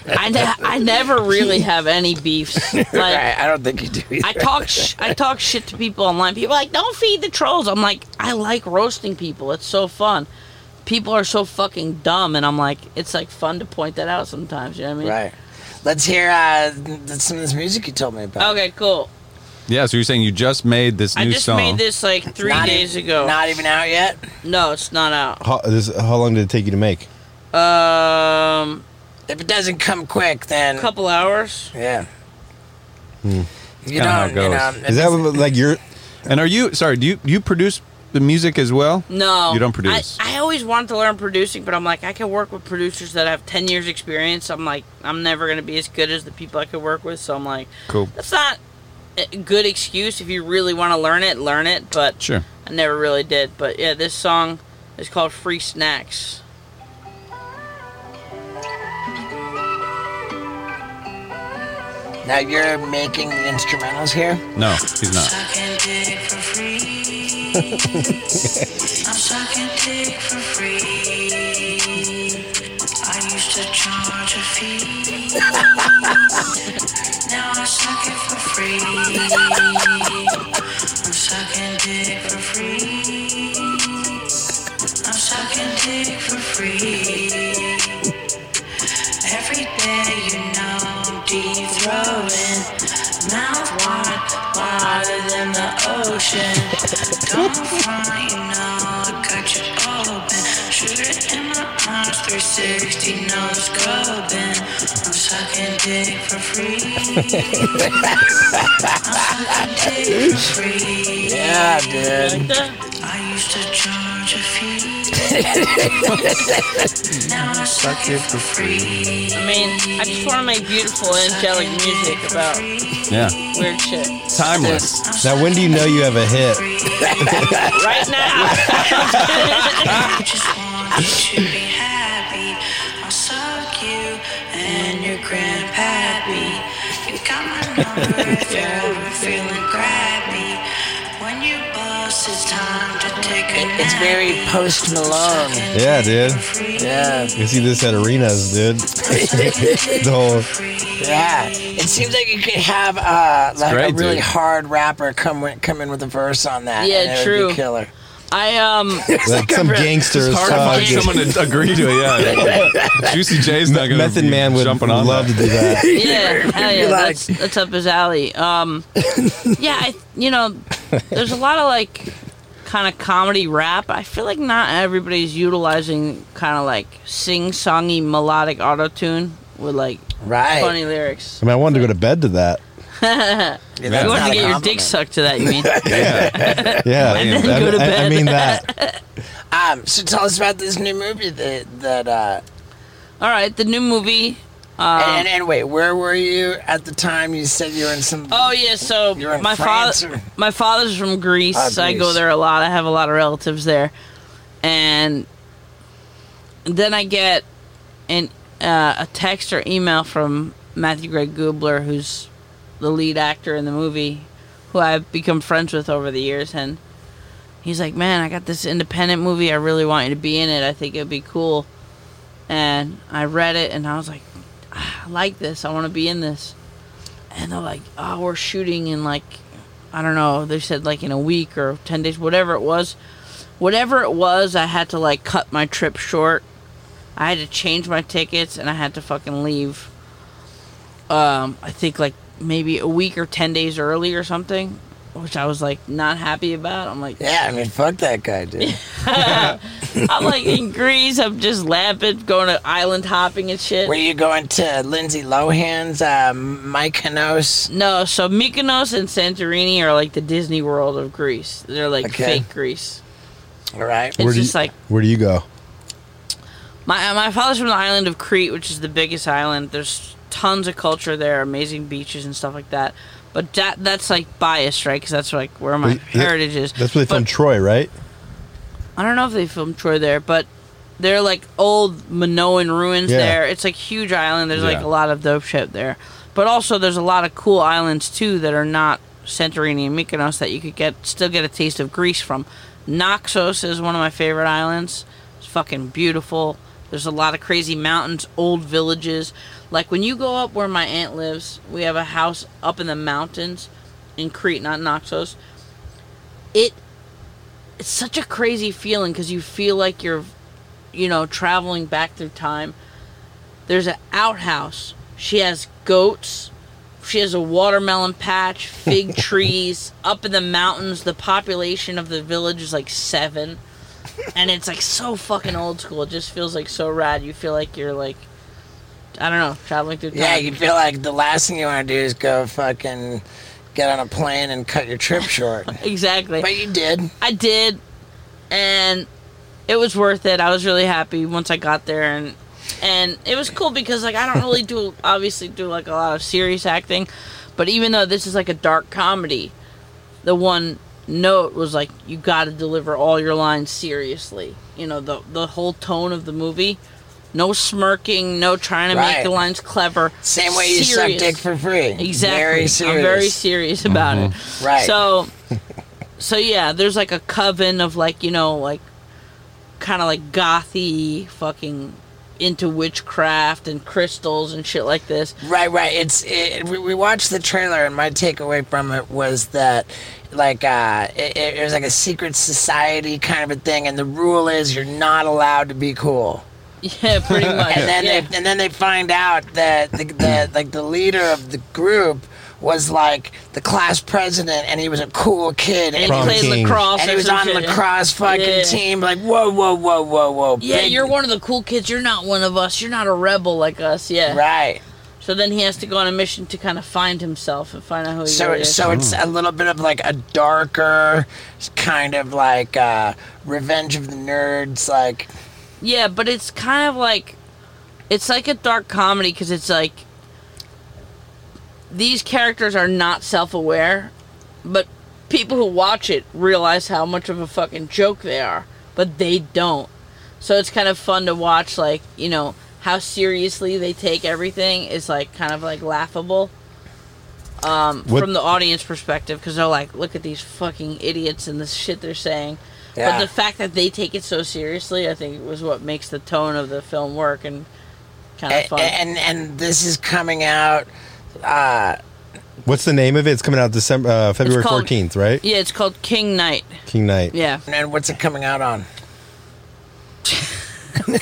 I, ne- I never really have any beefs. Like right, I don't think you do. Either. I talk, sh- I talk shit to people online. People are like, don't feed the trolls. I'm like, I like roasting people. It's so fun. People are so fucking dumb, and I'm like, it's like fun to point that out sometimes. You know what I mean? Right. Let's hear uh, some of this music you told me about. Okay, cool. Yeah, so you're saying you just made this new song? I new just song. made this like three Not days e- ago. Not even out yet. no, it's not out. How, this, how long did it take you to make? Um, If it doesn't come quick, then a couple hours. yeah. You kinda how don't, you know. goes. Is that what, like your? and are you sorry? Do you you produce the music as well? No, You don't produce. I, I always wanted to learn producing, but I'm like, I can work with producers that have ten years experience. I'm like, I'm never gonna be as good as the people I could work with. So I'm like, Cool. that's not a good excuse if you really want to learn it. Learn it, but Sure. I never really did. But yeah, this song is called "Free Snacks." now you're making the instrumentals here. No, he's not. Sucking dick for free. I'm sucking dick for free. I used to charge a fee. now I suck it for free. I'm sucking dick for free. I'm sucking dick for free. Every day, you know, I'm. Mouth wide, wider than the ocean. Don't front, you know, I got you open. Sugar in my arms, 360, no scoping. I'm sucking dick for free. I'm sucking dick for free. Yeah, dude. I used to charge a fee. now I suck it for free. I mean, I just want to make beautiful, angelic music about Yeah, weird shit. timeless. Now, when do you know you have a hit? Right now. if you're ever feeling crabby. When you bust, it's time to take a. It's very Post Malone. Yeah, dude. Yeah. You see this at arenas, dude. the whole Yeah, it seems like you could have uh, like great, a really dude. hard rapper come in, come in with a verse on that. Yeah, and it would true. be killer. I um like some gangsters. Hard to find someone to agree to it. Yeah, Juicy J's not gonna Method be Man would jumping on love that. to do that. yeah, hell yeah, like- that's that's up his alley. Um, yeah, I, you know, there's a lot of like kind of comedy rap. I feel like not everybody's utilizing kind of like sing-songy melodic auto tune with like Right. funny lyrics. I mean, I wanted to go to bed to that. Yeah, You that's wanted to get your dick sucked to that, you mean? Yeah, yeah. And then I, go to I- I mean that. Um, so tell us about this new movie that that. Uh, All right, the new movie. Um, and, and wait, where were you at the time? You said you were in some. Oh yeah, so my father, my father's from Greece. Ah, I go there a lot. I have a lot of relatives there, and then I get an uh, a text or email from Matthew Gray Gubler, who's the lead actor in the movie, who I've become friends with over the years, and he's like, "Man, I got this independent movie. I really want you to be in it. I think it'd be cool." And I read it, and I was like, "Ah, "I like this. I want to be in this." and they're like, "Oh, we're shooting in like, I don't know." They said like in a week or ten days, whatever it was. Whatever it was, I had to like cut my trip short. I had to change my tickets, and I had to fucking leave. Um, I think like maybe a week or ten days early or something, which I was like not happy about. I'm like, Yeah, I mean, fuck that guy, dude. I'm like in Greece. I'm just laughing, going to island hopping and shit. Were you going to Lindsay Lohan's uh, Mykonos? No, so Mykonos and Santorini are like the Disney World of Greece. They're like Okay. fake Greece. All right. It's Where do just you, like where do you go? my my father's from the island of Crete, which is the biggest island. There's tons of culture there, amazing beaches and stuff like that. But that that's like biased, right? Because that's like where my heritage is. That's where they But filmed Troy, right? I don't know if they filmed Troy there, but they're like old Minoan ruins Yeah. there. It's like huge island. There's like a lot of dope shit there. But also there's a lot of cool islands too that are not Santorini and Mykonos that you could get still get a taste of Greece from. Naxos is one of my favorite islands. It's fucking beautiful. There's a lot of crazy mountains, old villages. Like when you go up where my aunt lives, we have a house up in the mountains in Crete, not Naxos. It it's such a crazy feeling because you feel like you're, you know, traveling back through time. There's an outhouse. She has goats. She has a watermelon patch, fig trees. Up in the mountains, the population of the village is like seven. And it's like so fucking old school. It just feels like so rad. You feel like you're like, I don't know, traveling through time. Yeah, you feel like the last thing you want to do is go fucking get on a plane and cut your trip short. exactly. but you did. I did, and it was worth it. I was really happy once I got there, and and it was cool because like I don't really do obviously do like a lot of serious acting, but even though this is like a dark comedy, the one note was like you got to deliver all your lines seriously. You know the the whole tone of the movie. No smirking, no trying to make the lines clever. Same way you suck dick for free. Exactly. Very serious. I'm very serious about it. Right. So, so yeah, there's like a coven of like you know like, kind of like gothy fucking into witchcraft and crystals and shit like this. Right, right. It's it, we, we watched the trailer, and my takeaway from it was that, like, uh, it, it was like a secret society kind of a thing, and the rule is you're not allowed to be cool. Yeah, pretty much. And then yeah. they and then they find out that the, the like the leader of the group was like the class president, and he was a cool kid, and and, he Prom played king. lacrosse. and he was on the shit, lacrosse fucking Yeah. team. Like, whoa, whoa, whoa, whoa, whoa. Yeah, big- you're one of the cool kids. You're not one of us. You're not a rebel like us. Yeah. right. So then he has to go on a mission to kind of find himself and find out who he So, is. so it's a little bit of like a darker kind of like uh, Revenge of the Nerds, like Yeah, but it's kind of like it's like a dark comedy because it's like these characters are not self-aware, but people who watch it realize how much of a fucking joke they are, but they don't. So it's kind of fun to watch, like you know how seriously they take everything is like kind of like laughable. um, What- from the audience perspective because they're like, look at these fucking idiots and the shit they're saying. Yeah. But the fact that they take it so seriously, I think, was what makes the tone of the film work and kind of fun. and and this is coming out. Uh, What's the name of it? It's coming out December uh, February fourteenth, right? yeah, it's called King Knight. King Knight. Yeah. and what's it coming out on?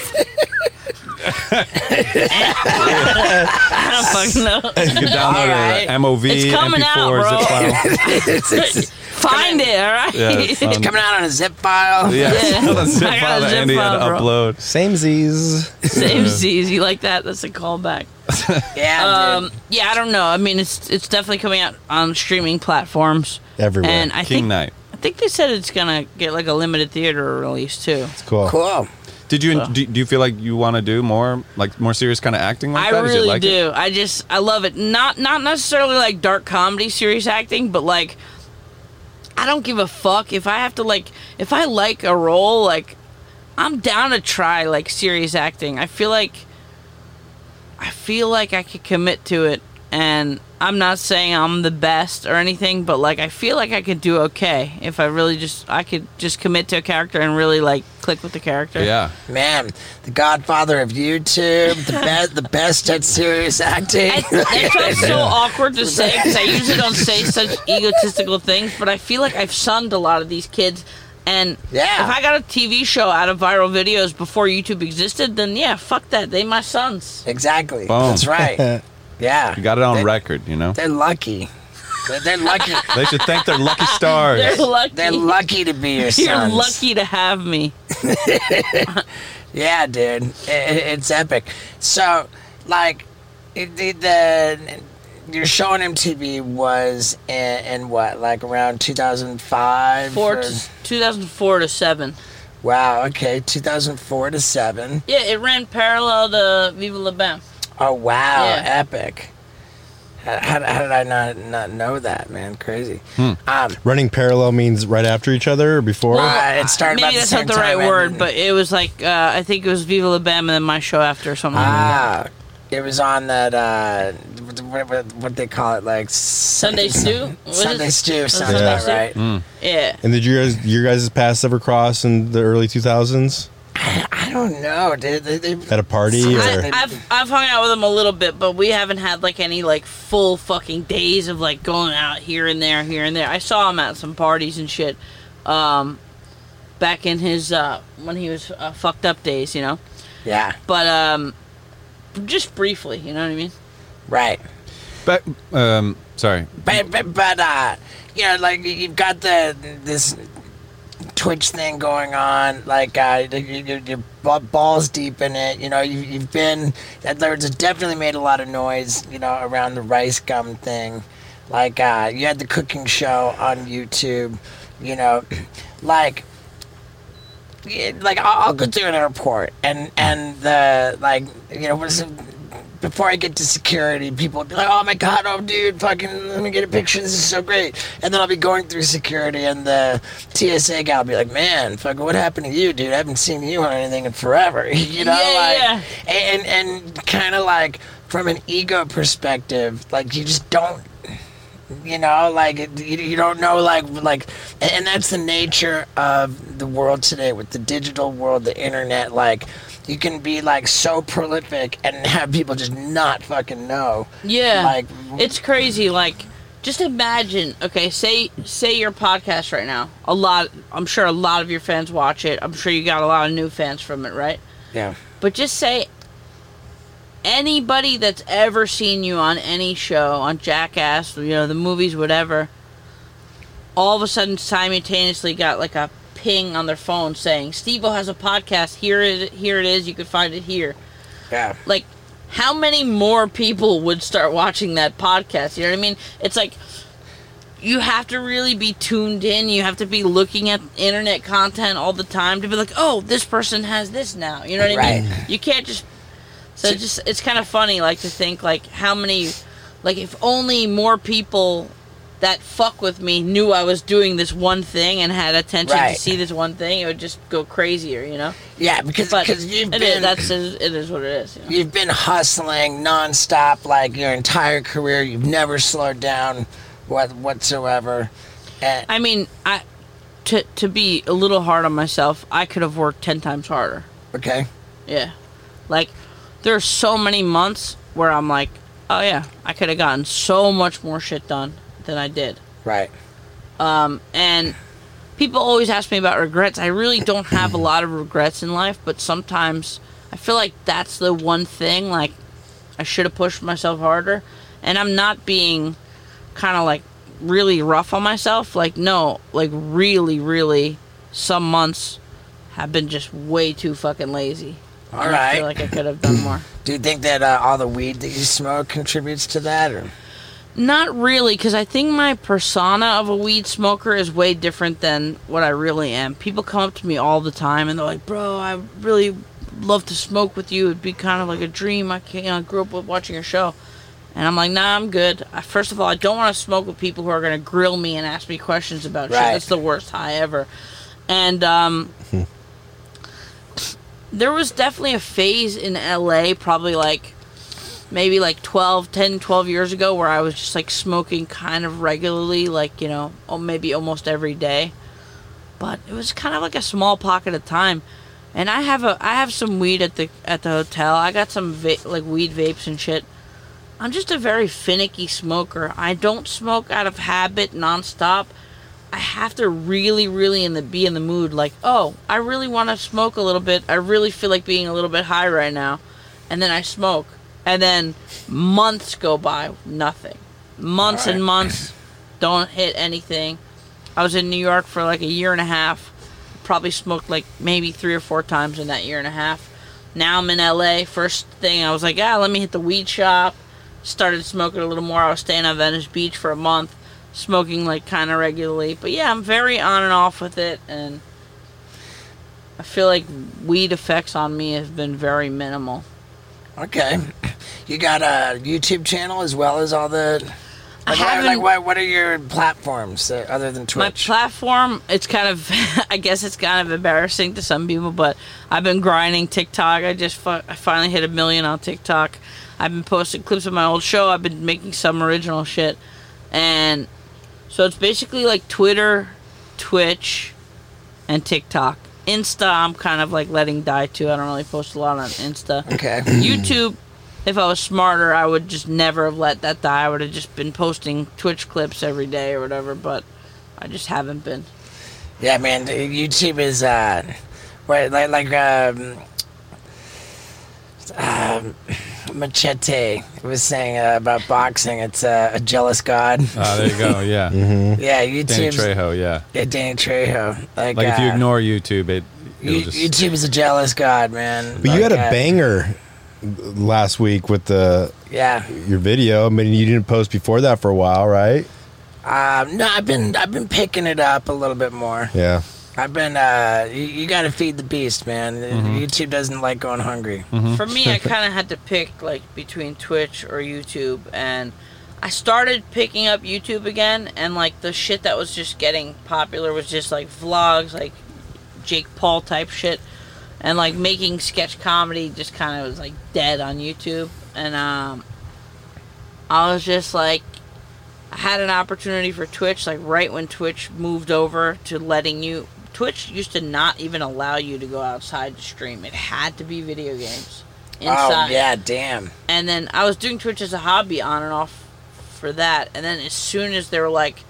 I don't fucking know. You can download Alright. it at MOV, It's coming out, MP4, bro. zip file. it's, it's, Find it, all right? Yeah, it's it's on- coming out on a zip file. Yeah, Yeah. the zip I got file a that zip Andy had to bro. upload. Same Z's. Same Z's. You like that? That's a callback. Yeah, Um, dude. yeah, I don't know. I mean, it's it's definitely coming out on streaming platforms Everywhere. and I King think Knight. I think they said it's gonna get like a limited theater release too. It's cool. Cool. Did you do, do you feel like you want to do more like more serious kind of acting like that? I that? Is really like it? do. I just I love it. Not not necessarily like dark comedy, serious acting, but like I don't give a fuck if I have to like if I like a role like I'm down to try like serious acting. I feel like I feel like I could commit to it and I'm not saying I'm the best or anything, but like I feel like I could do okay if I really just I could just commit to a character and really like click with the character. Yeah. Man, the Godfather of YouTube, the best, the best at serious acting. I, that sounds so awkward to say because I usually don't say such egotistical things, but I feel like I've sunned a lot of these kids. And Yeah. if I got a TV show out of viral videos before YouTube existed, then yeah, fuck that. They my sons. exactly. Boom. That's right. Yeah. You got it on They- record, you know. They're lucky. They're, they're lucky. They should thank their lucky stars. They're lucky. They're lucky to be your sons. You're lucky to have me. Yeah, dude, I- I- it's epic. So, like, it, the, the your show on MTV was in, in what, like around 2005? Four or- to, 2004 to seven. wow, okay, 2004 to seven. Yeah, it ran parallel to Viva La Bam. Oh wow, Yeah. epic. How, how, how did I not not know that, man? Crazy. Um, Running parallel means right after each other or before? Well, Uh, it started Maybe the that's same not the right word, then- but it was like uh, I think it was Viva La Bam and then my show after or something. like that. ah, it was on that uh, what, what, what they call it, like Sunday Stew. Sunday Stew, Was it sounds Sunday about right. Mm. Yeah. and did you guys your guys' paths ever cross in the early 2000s I don't know, dude. They, they, at a party I- or I, I've I've hung out with him a little bit, but we haven't had like any like full fucking days of like going out here and there, here and there. I saw him at some parties and shit, um, back in his uh when he was uh, fucked up days, you know. yeah, But um, just briefly, you know what I mean? right. But um, sorry. But but, but uh, you know, like you've got the this Twitch thing going on. Like uh, you- you- you're balls deep in it. You know, you, you've been. There's definitely made a lot of noise. You know, around the RiceGum thing. Like uh, you had the cooking show on YouTube. You know, like. Like I'll, I'll go through an airport and and the like you know before I get to security, people be like, "Oh my god, oh dude, fucking, let me get a picture. This is so great." And then I'll be going through security, and the TSA guy will be like, "Man, fucking, what happened to you, dude? I haven't seen you on anything in forever." you know, Yeah, like, yeah. and and kind of like from an ego perspective, like you just don't you know like you, you don't know like like and that's the nature of the world today with the digital world the internet like you can be like so prolific and have people just not fucking know Yeah. like It's crazy. Like, just imagine. Okay, say say your podcast right now. A lot. I'm sure a lot of your fans watch it. I'm sure you got a lot of new fans from it, right? yeah But just say anybody that's ever seen you on any show, on Jackass, you know, the movies, whatever, all of a sudden simultaneously got like a ping on their phone saying, Steve has a podcast. Here it, here it is. You can find it here. yeah Like, how many more people would start watching that podcast? You know what I mean? It's like you have to really be tuned in. You have to be looking at internet content all the time to be like, oh, this person has this now. You know what I mean? You can't just. So it's just it's kind of funny, like to think like how many, like if only more people that fuck with me knew I was doing this one thing and had attention Right. to see this one thing, it would just go crazier, you know. Yeah, because But because you've been is, that's it is what it is. You know? you've been hustling nonstop like your entire career. You've never slowed down what whatsoever. And, I mean, I to to be a little hard on myself, I could have worked ten times harder. okay. Yeah, like there's so many months where I'm like, oh yeah, I could have gotten so much more shit done than I did. Right. Um, and people always ask me about regrets. I really don't have a lot of regrets in life, but sometimes I feel like that's the one thing like I should have pushed myself harder. And I'm not being kind of like really rough on myself. Like no, like really, really, some months have been just way too fucking lazy. All And I feel like I could have done more. Do you think that uh, all the weed that you smoke contributes to that, or Not really, because I think my persona of a weed smoker is way different than what I really am. People come up to me all the time and they're like, "Bro, I really love to smoke with you. It'd be kind of like a dream. I can't. You know, I grew up with watching your show." And I'm like, "Nah, I'm good. I, first of all, I don't want to smoke with people who are going to grill me and ask me questions about shit. That's the worst high ever." And um, there was definitely a phase in LA, probably like maybe like 12 10 12 years ago where i was just like smoking kind of regularly like you know oh, maybe almost every day. But it was kind of like a small pocket of time. And i have a i have some weed at the at the hotel. I got some va- like weed vapes and shit. I'm just a very finicky smoker. I don't smoke out of habit nonstop. I have to really really in the be in the mood like oh i really want to smoke a little bit. I really feel like being a little bit high right now. And then i smoke and then months go by nothing. Months and months don't hit anything. I was in new york for like a year and a half. Probably smoked like maybe three or four times in that year and a half. Now i'm in la first thing i was like ah let me hit the weed shop. Started smoking a little more. I was staying on venice beach for a month smoking like kind of regularly. But yeah i'm very on and off with it and i feel like weed effects on me have been very minimal okay? You got a YouTube channel as well as all the. I Like, what, haven't- like what, what are your platforms uh, other than Twitch? My platform, it's kind of, I guess it's kind of embarrassing to some people, but I've been grinding TikTok. I just, fu- I finally hit a million on TikTok. I've been posting clips of my old show. I've been making some original shit. And so it's basically like Twitter, Twitch, and TikTok. Insta, I'm kind of like letting die too. I don't really post a lot on Insta. okay. YouTube, if I was smarter, I would just never have let that die. I would have just been posting Twitch clips every day or whatever, but I just haven't been. Yeah, man. YouTube is uh, what like like um, um, Machete was saying uh, about boxing. It's uh, a jealous god. Ah, there you go. Yeah. Yeah, Danny YouTube. Trejo. Yeah. Yeah, Danny Trejo. Like, Like if you uh, ignore YouTube, it it'll You- just YouTube is a jealous god, man. But you had a uh, banger last week with the Yeah. your video. I mean, you didn't post before that for a while, right? Um, no, I've been I've been picking it up a little bit more. Yeah. I've been. Uh, you, you got to feed the beast, man. YouTube doesn't like going hungry. For me, I kind of had to pick like between Twitch or YouTube, and I started picking up YouTube again, and like the shit that was just getting popular was just like vlogs, like Jake Paul type shit, and like making sketch comedy just kind of was like dead on YouTube, and um, I was just like. I had an opportunity for Twitch, like right when Twitch moved over to letting you. Twitch used to not even allow you to go outside to stream. It had to be video games. Oh, Inside. Oh yeah, damn. And then I was doing Twitch as a hobby on and off for that. And then as soon as they were like,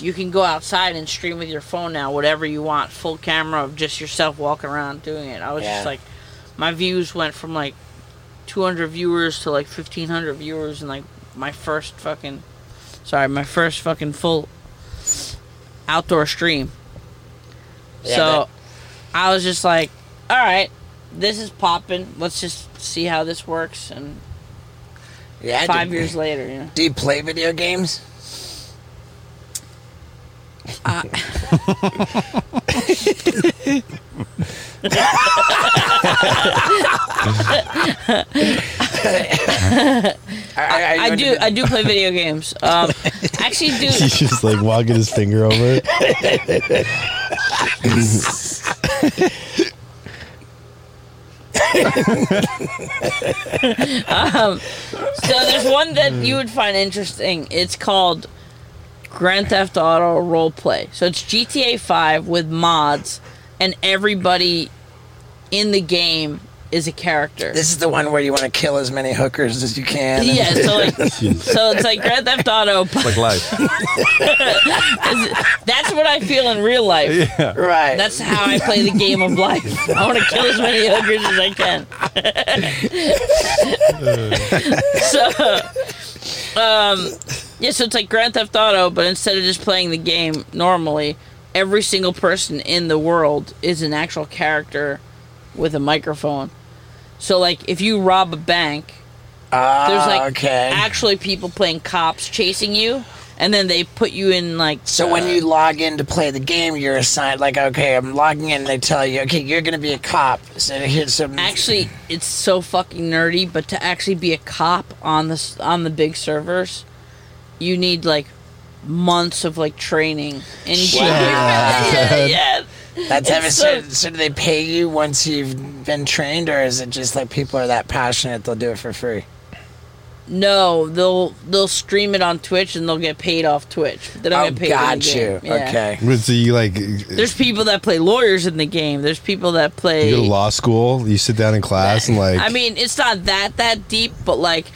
you can go outside and stream with your phone now, whatever you want, full camera of just yourself walking around doing it. I was Yeah. just like, my views went from like 200 viewers to like 1500 viewers in like my first fucking, sorry, my first fucking full outdoor stream. Yeah, so that- I was just like, all right, this is popping. Let's just see how this works. And Yeah. five do, years later, you know. Do you play video games? Are- are you I do. the- I do play video games. Um, actually, do He's just like walking his finger over it. Um, so there's one that you would find interesting. It's called Grand Theft Auto Roleplay. So it's GTA 5 with mods, and everybody in the game is a character. This is the one where you want to kill as many hookers as you can. yeah, so like, so it's like Grand Theft Auto. but Like life. That's what I feel in real life. yeah. Right. That's how I play the game of life. I want to kill as many hookers as I can. so, um, yeah, so it's like Grand Theft Auto, but instead of just playing the game normally, every single person in the world is an actual character with a microphone. So, like, if you rob a bank, Ah, there's like okay. actually people playing cops chasing you, and then they put you in like. So when uh, you log in to play the game, you're assigned like, okay, I'm logging in. They tell you, okay, you're going to be a cop. So here's some. actually it's so fucking nerdy but to actually be a cop on this on the big servers you need like months of like training and Wow. yeah, yeah. That's it's ever so- so, so. Do they pay you once you've been trained, or is it just like people are that passionate they'll do it for free? no they'll they'll stream it on twitch and they'll get paid off twitch they don't Oh, get paid got the you. game. Yeah. Okay. But so you like there's people that play lawyers in the game there's people that play you go to law school, you sit down in class and like I mean, it's not that that deep, but like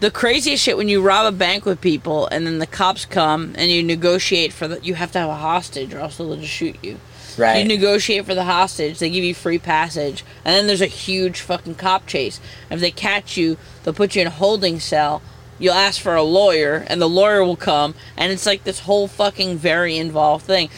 the craziest shit when you rob a bank with people and then the cops come and you negotiate for the you have to have a hostage or else they'll just shoot you. Right. You negotiate for the hostage, they give you free passage, and then there's a huge fucking cop chase. If they catch you, they'll put you in a holding cell. You'll ask for a lawyer, and the lawyer will come, and it's like this whole fucking very involved thing.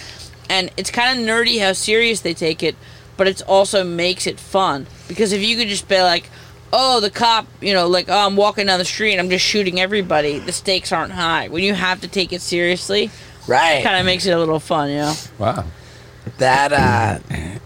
And it's kind of nerdy how serious they take it, but it also makes it fun. Because if you could just be like, oh, the cop, you know, like, oh, I'm walking down the street, and I'm just shooting everybody, the stakes aren't high. When you have to take it seriously, right. kind of makes it a little fun, you know? Wow. That uh,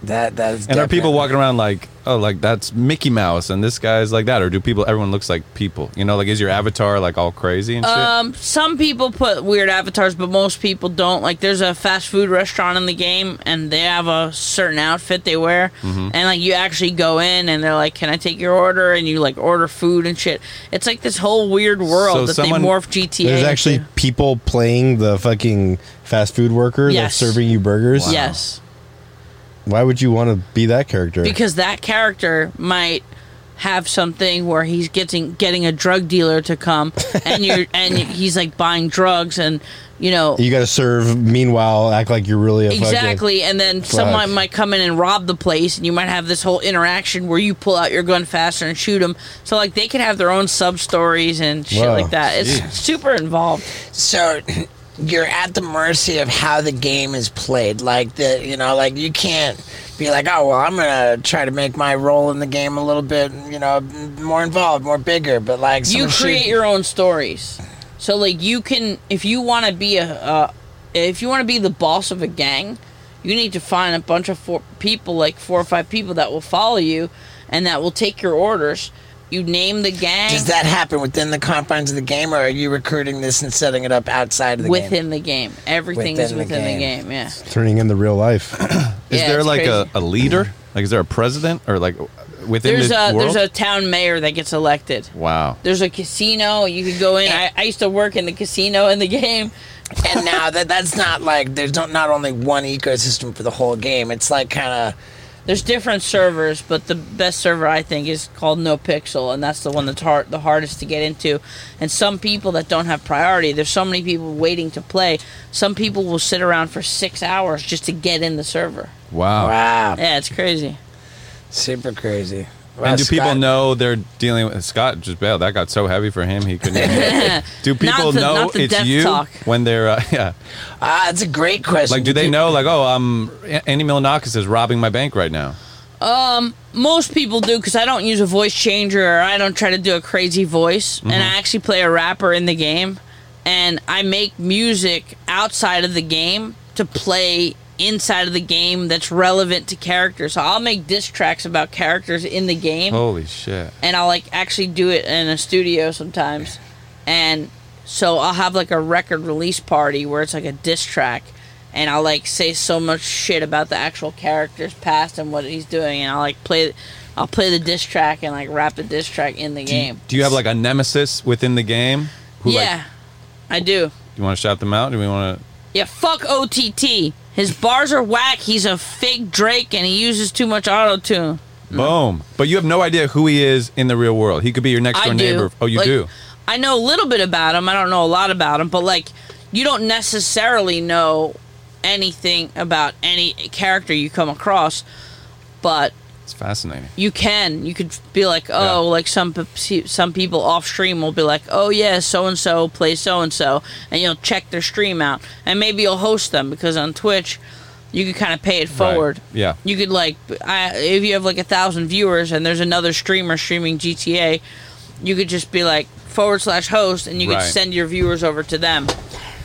that that's. And are people walking around like, oh, like that's Mickey Mouse and this guy's like that? Or do people, everyone looks like people? You know, like is your avatar like all crazy and shit? Um, some people put weird avatars, but most people don't. Like, there's a fast food restaurant in the game, and they have a certain outfit they wear, Mm-hmm. and like you actually go in, and they're like, "Can I take your order?" And you like order food and shit. It's like this whole weird world So that someone- they morph GTA. there's actually into. people playing the fucking fast food worker Yes. that's serving you burgers. yes, Why would you want to be that character? because that character might have something where he's getting getting a drug dealer to come, and you're and he's like buying drugs, and you know you got to serve. Meanwhile, act like you're really a fucking- Exactly, and then someone might come in and rob the place, and you might have this whole interaction where you pull out your gun faster and shoot them. So like they could have their own sub stories and shit Wow. like that. It's super involved. So you're at the mercy of how the game is played. Like the you know, like you can't be like, oh well, I'm gonna try to make my role in the game a little bit, you know, more involved, more bigger. But like You create your own stories. So like you can, if you want to be a, uh, if you want to be the boss of a gang, you need to find a bunch of four people, like four or five people that will follow you, and that will take your orders. You name the gang. Does that happen within the confines of the game, or are you recruiting this and setting it up outside of the game? within the game. Everything is Within the within the game. game. Yeah. turning into real life. is yeah, there it's like a, crazy. a leader? Like is there a president or like within There's the a world? there's a town mayor that gets elected. wow. There's a casino. You could go in. I, I used to work in the casino in the game. and now that that's not like there's not, not only one ecosystem for the whole game. It's like kind of There's different servers, but the best server I think is called NoPixel, and that's the one that's hard, the hardest to get into. And some people that don't have priority, there's so many people waiting to play. Some people will sit around for six hours just to get in the server. Wow. wow, Yeah, it's crazy. super crazy. Wow, And do people know they're dealing with Scott? Just bailed. That got so heavy for him he couldn't. do people the- know it's you talk. when they're uh, yeah? Ah, that's a great question. Like, do they peop- know? Like, oh, um, Andy Milonakis is robbing my bank right now. Um, Most people do because I don't use a voice changer or I don't try to do a crazy voice. And I actually play a rapper in the game. And I make music outside of the game to play inside of the game that's relevant to characters. So I'll make diss tracks about characters in the game. Holy shit! And I'll like actually do it in a studio sometimes. and so I'll have like a record release party where it's like a diss track, and I'll like say so much shit about the actual character's past and what he's doing, and I'll like play, I'll play the diss track and like rap the diss track in the Do you, game. do you have like a nemesis within the game? Who, like- yeah, I do. do you want to shout them out? Do we want to? Yeah, fuck OTT. His bars are whack. He's a fake Drake, and he uses too much auto tune. Boom. But you have no idea who he is in the real world. He could be your next I door do. neighbor. Oh, you Like, do. I know a little bit about him. I don't know a lot about him, but like, you don't necessarily know anything about any character you come across, but It's fascinating. you can. You could be like, oh, Yeah. like some some people off stream will be like, oh yeah, so and so plays so and so, and you'll check their stream out, and maybe you'll host them because on Twitch, you can kind of pay it forward. Right. Yeah. You could like, I, if you have like a thousand viewers and there's another streamer streaming GTA, you could just be like forward slash host, and you could Right. send your viewers over to them.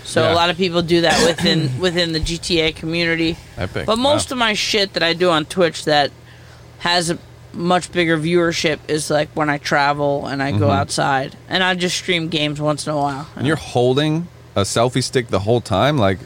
So Yeah. a lot of people do that within within the GTA community. Epic. But most Wow. of my shit that I do on Twitch that has a much bigger viewership is like when I travel and I Mm-hmm. go outside and I just stream games once in a while. And you're holding a selfie stick the whole time. Like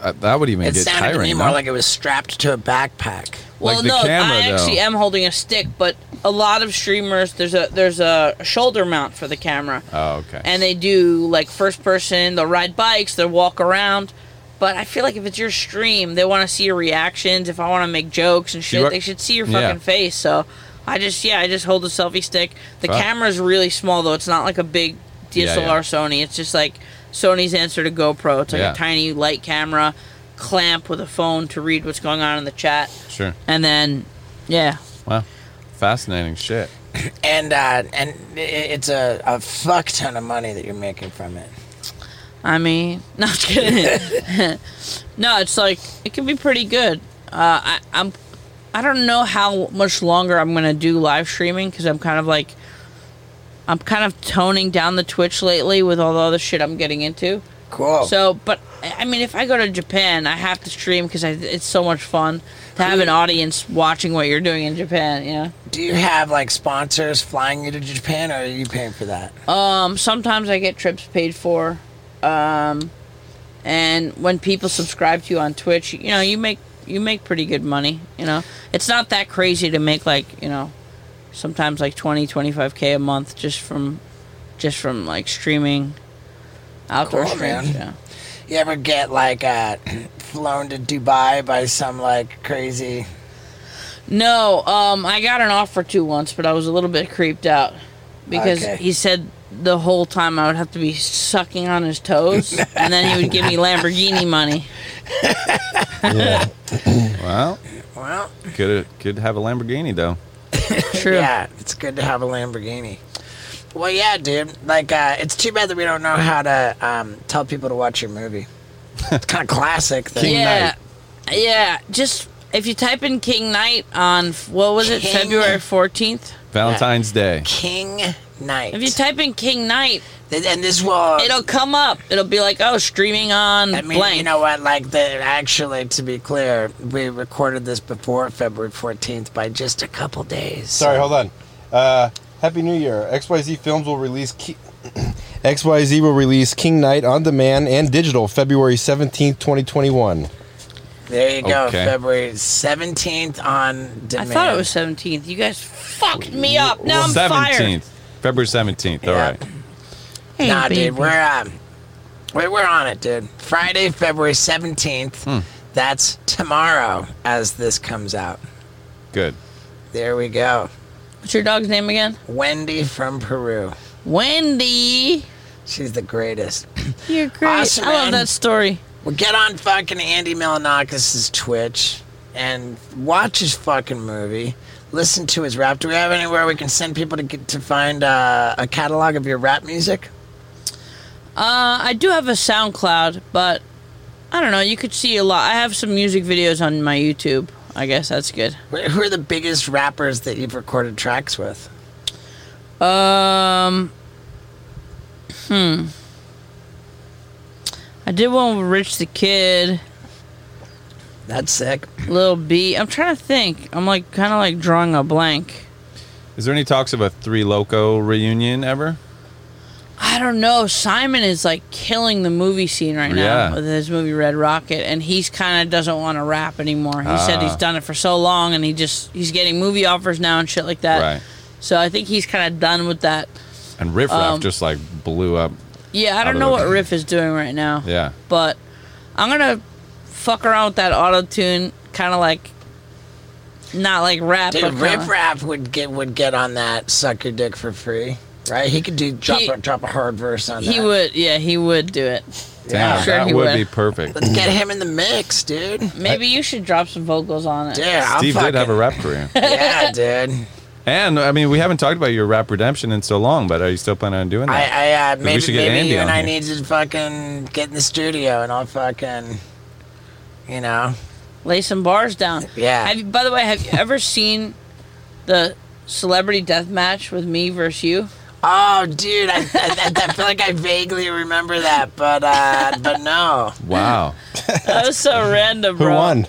uh, that would even It get sounded to tiring. me no? more like it was strapped to a backpack. well, like the no, camera, I actually though. am holding a stick, but a lot of streamers there's a there's a shoulder mount for the camera. oh, okay. and they do like first person they'll ride bikes they'll walk around but i feel like if it's your stream they want to see your reactions if i want to make jokes and shit are- they should see your Yeah. fucking face so i just yeah i just hold the selfie stick the Fuck. camera's really small though it's not like a big dslr Yeah, yeah. sony it's just like sony's answer to gopro it's like Yeah. a tiny light camera clamp with a phone to read what's going on in the chat sure. and then yeah Wow. Fascinating shit. And uh, and i- it's a, a fuck ton of money that you're making from it. I mean, no, just kidding. no, it's like it can be pretty good. Uh, I, I'm, I don't know how much longer I'm gonna do live streaming because I'm kind of like, I'm kind of toning down the Twitch lately with all the other shit I'm getting into. Cool. So, but I mean, if I go to Japan, I have to stream because it's so much fun to have an audience watching what you're doing in Japan. You know. do you have like sponsors flying you to Japan, or are you paying for that? Um, sometimes I get trips paid for. Um, and when people subscribe to you on Twitch, you know, you make you make pretty good money, you know. It's not that crazy to make like, you know, sometimes like 20, 25k a month just from just from like streaming outdoor Cool, streams, man. yeah. You ever get like uh, flown to Dubai by some like crazy? No, um, I got an offer to once, but I was a little bit creeped out because Okay. he said the whole time I would have to be sucking on his toes, and then he would give me Lamborghini money. Yeah. Well, Well, could could have a Lamborghini though. True. yeah, it's good to have a Lamborghini. Well, yeah, dude. Like, uh, it's too bad that we don't know how to um, tell people to watch your movie. It's kind of classic. That, yeah, yeah. Just if you type in King Knight on what was it, King- February fourteenth. Valentine's Day. King Knight. If you type in King Knight, Th- and this will. it'll come up. It'll be like, oh, streaming on I mean, blank. you know what? Like, the actually, to be clear, we recorded this before February 14th by just a couple days. Sorry, hold on. Uh, Happy New Year. XYZ Films will release Ki- XYZ will release King Knight on demand and digital February 17th, 2021. There you go. Okay. February 17th on demand. I thought it was seventeenth. You guys fucked me up. Now I'm fired. Seventeenth. February seventeenth. All Yeah. right. Hey, nah, baby. dude, we're um, we're, we're on it, dude. Friday, February seventeenth. Hmm. That's tomorrow, as this comes out. Good. There we go. What's your dog's name again? Wendy from Peru. Wendy. She's the greatest. You're great. Awesome, I love that story. Well, get on fucking Andy Milonakis' Twitch and watch his fucking movie. Listen to his rap. Do we have anywhere we can send people to get to find uh, a catalog of your rap music? Uh, I do have a SoundCloud, but I don't know. You could see a lot. I have some music videos on my YouTube. I guess that's good. Wh- Who are the biggest rappers that you've recorded tracks with? Um, hmm. I did one with Rich the Kid, That's sick. Lil B. I'm trying to think. I'm like kind of like drawing a blank. Is there any talks of a Three Loco reunion ever? I don't know. Simon is like killing the movie scene right now Yeah. with his movie Red Rocket, and he's kind of doesn't want to rap anymore. He said Ah. he's done it for so long, and he just he's getting movie offers now and shit like that. Right. So I think he's kind of done with that. And Riff Raff Um, just like blew up. Yeah, I don't know what Riff is doing right now. Yeah. but I'm gonna fuck around with that auto tune, kind of like not like rap, Dude, but Rip kinda, Rap would get would get on that suck your dick for free, right? He could do drop He- a drop a hard verse on that. he would. Yeah, he would do it. Damn, sure that he would, would. be perfect. Let's get him in the mix, dude. Maybe you should drop some vocals on it. Yeah, I'll Steve did have a rap career. Yeah, dude. And I mean, we haven't talked about your rap redemption in so long, but are you still planning on doing that? I uh, maybe maybe Andy you and I here. need to fucking get in the studio and I'll fucking, you know, Lay some bars down. Yeah. Have you, by the way, have you ever seen the celebrity death match with me versus you? Oh, dude, I, I, I feel like I vaguely remember that, but uh, but no. wow. That was so random, Who bro. won?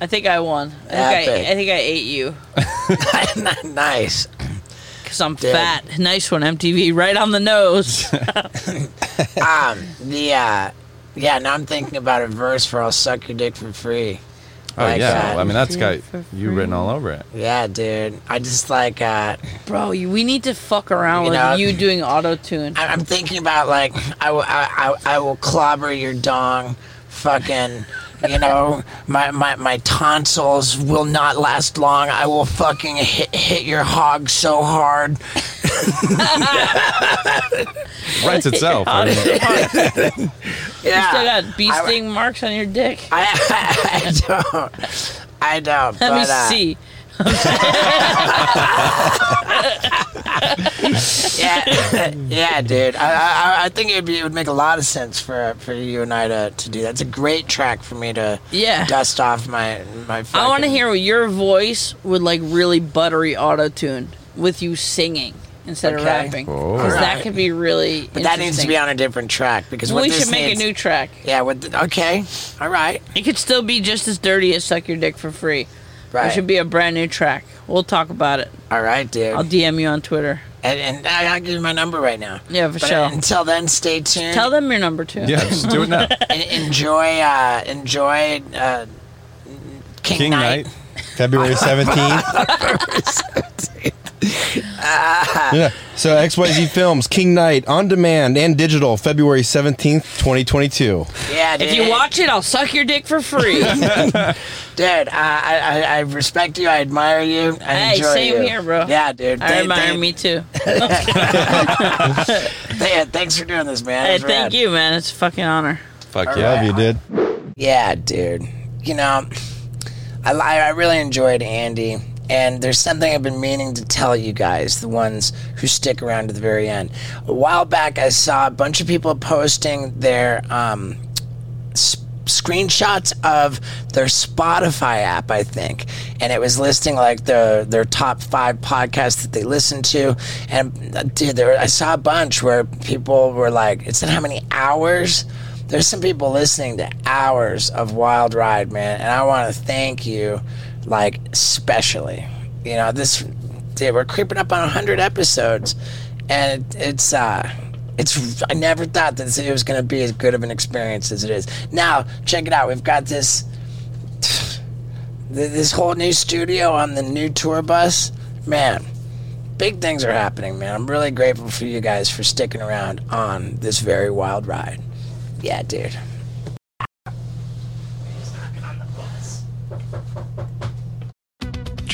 I think I won. I think I, I think I ate you nice. because I'm Dude. fat. Nice one, MTV, right on the nose. Um, the uh, yeah. Now I'm thinking about a verse for "I'll suck your dick for free." Oh Like yeah. that. Well, I mean, that's got For you written all over it. Yeah, dude. I just like uh, Bro, you, we need to fuck around You with know- you doing auto tune. I- I'm thinking about like I will I, I, I will clobber your dong, fucking. You know, my, my, my tonsils will not last long. I will fucking hit, hit your hog so hard. Writes itself. I mean, Yeah. You still got bee I- sting marks on your dick. I, I, don't. I don't. Let but, me uh, see. Yeah, yeah, dude. I, I, I think it would be it would make a lot of sense for for you and I to, to do that. It's a great track for me to Yeah. dust off my my. I want to fucking- hear your voice with like really buttery auto tune with you singing instead of Okay. rapping. Oh. Because that Alright. could be really. But that needs to be on a different track because what We this should make needs- a new track. Yeah. With the, okay. All right. It could still be just as dirty as "Suck Your Dick for Free." Right. It should be a brand new track. We'll talk about it. All right, dude. I'll DM you on Twitter. and, and I- I'll give you my number right now. Yeah, for But sure. until then, stay tuned. Tell them your number too. yeah, just do it now. and enjoy uh, enjoy uh, King, King Knight. Knight. February 17th. yeah. So XYZ Films, King Knight, on demand and digital, February 17th, 2022. Yeah, dude. If you watch it, I'll suck your dick for free. dude, uh, I, I I respect you. I admire you. I Hey, enjoy same you. here, bro. Yeah, dude. I Th- admire th- me too. th- thanks for doing this, man. Hey, thank rad. you, man. It's a fucking honor. Fuck All yeah. Love you, did. Yeah, dude. You know, I, I I really enjoyed Andy, and there's something I've been meaning to tell you guys, the ones who stick around to the very end. A while back, I saw a bunch of people posting their um, screenshots of their Spotify app, I think, and it was listing like the their top five podcasts that they listen to. And uh, dude, there I saw a bunch where people were like, "It said how many hours." There's some people listening to hours of Wild Ride, man, and I want to thank you, like especially. You know, this dude, we're creeping up on 100 episodes, and it, it's uh it's I never thought that it was going to be as good of an experience as it is. Now, check it out. We've got this this whole new studio on the new tour bus. Man, big things are happening, man. I'm really grateful for you guys for sticking around on this very wild ride. Yeah, dude.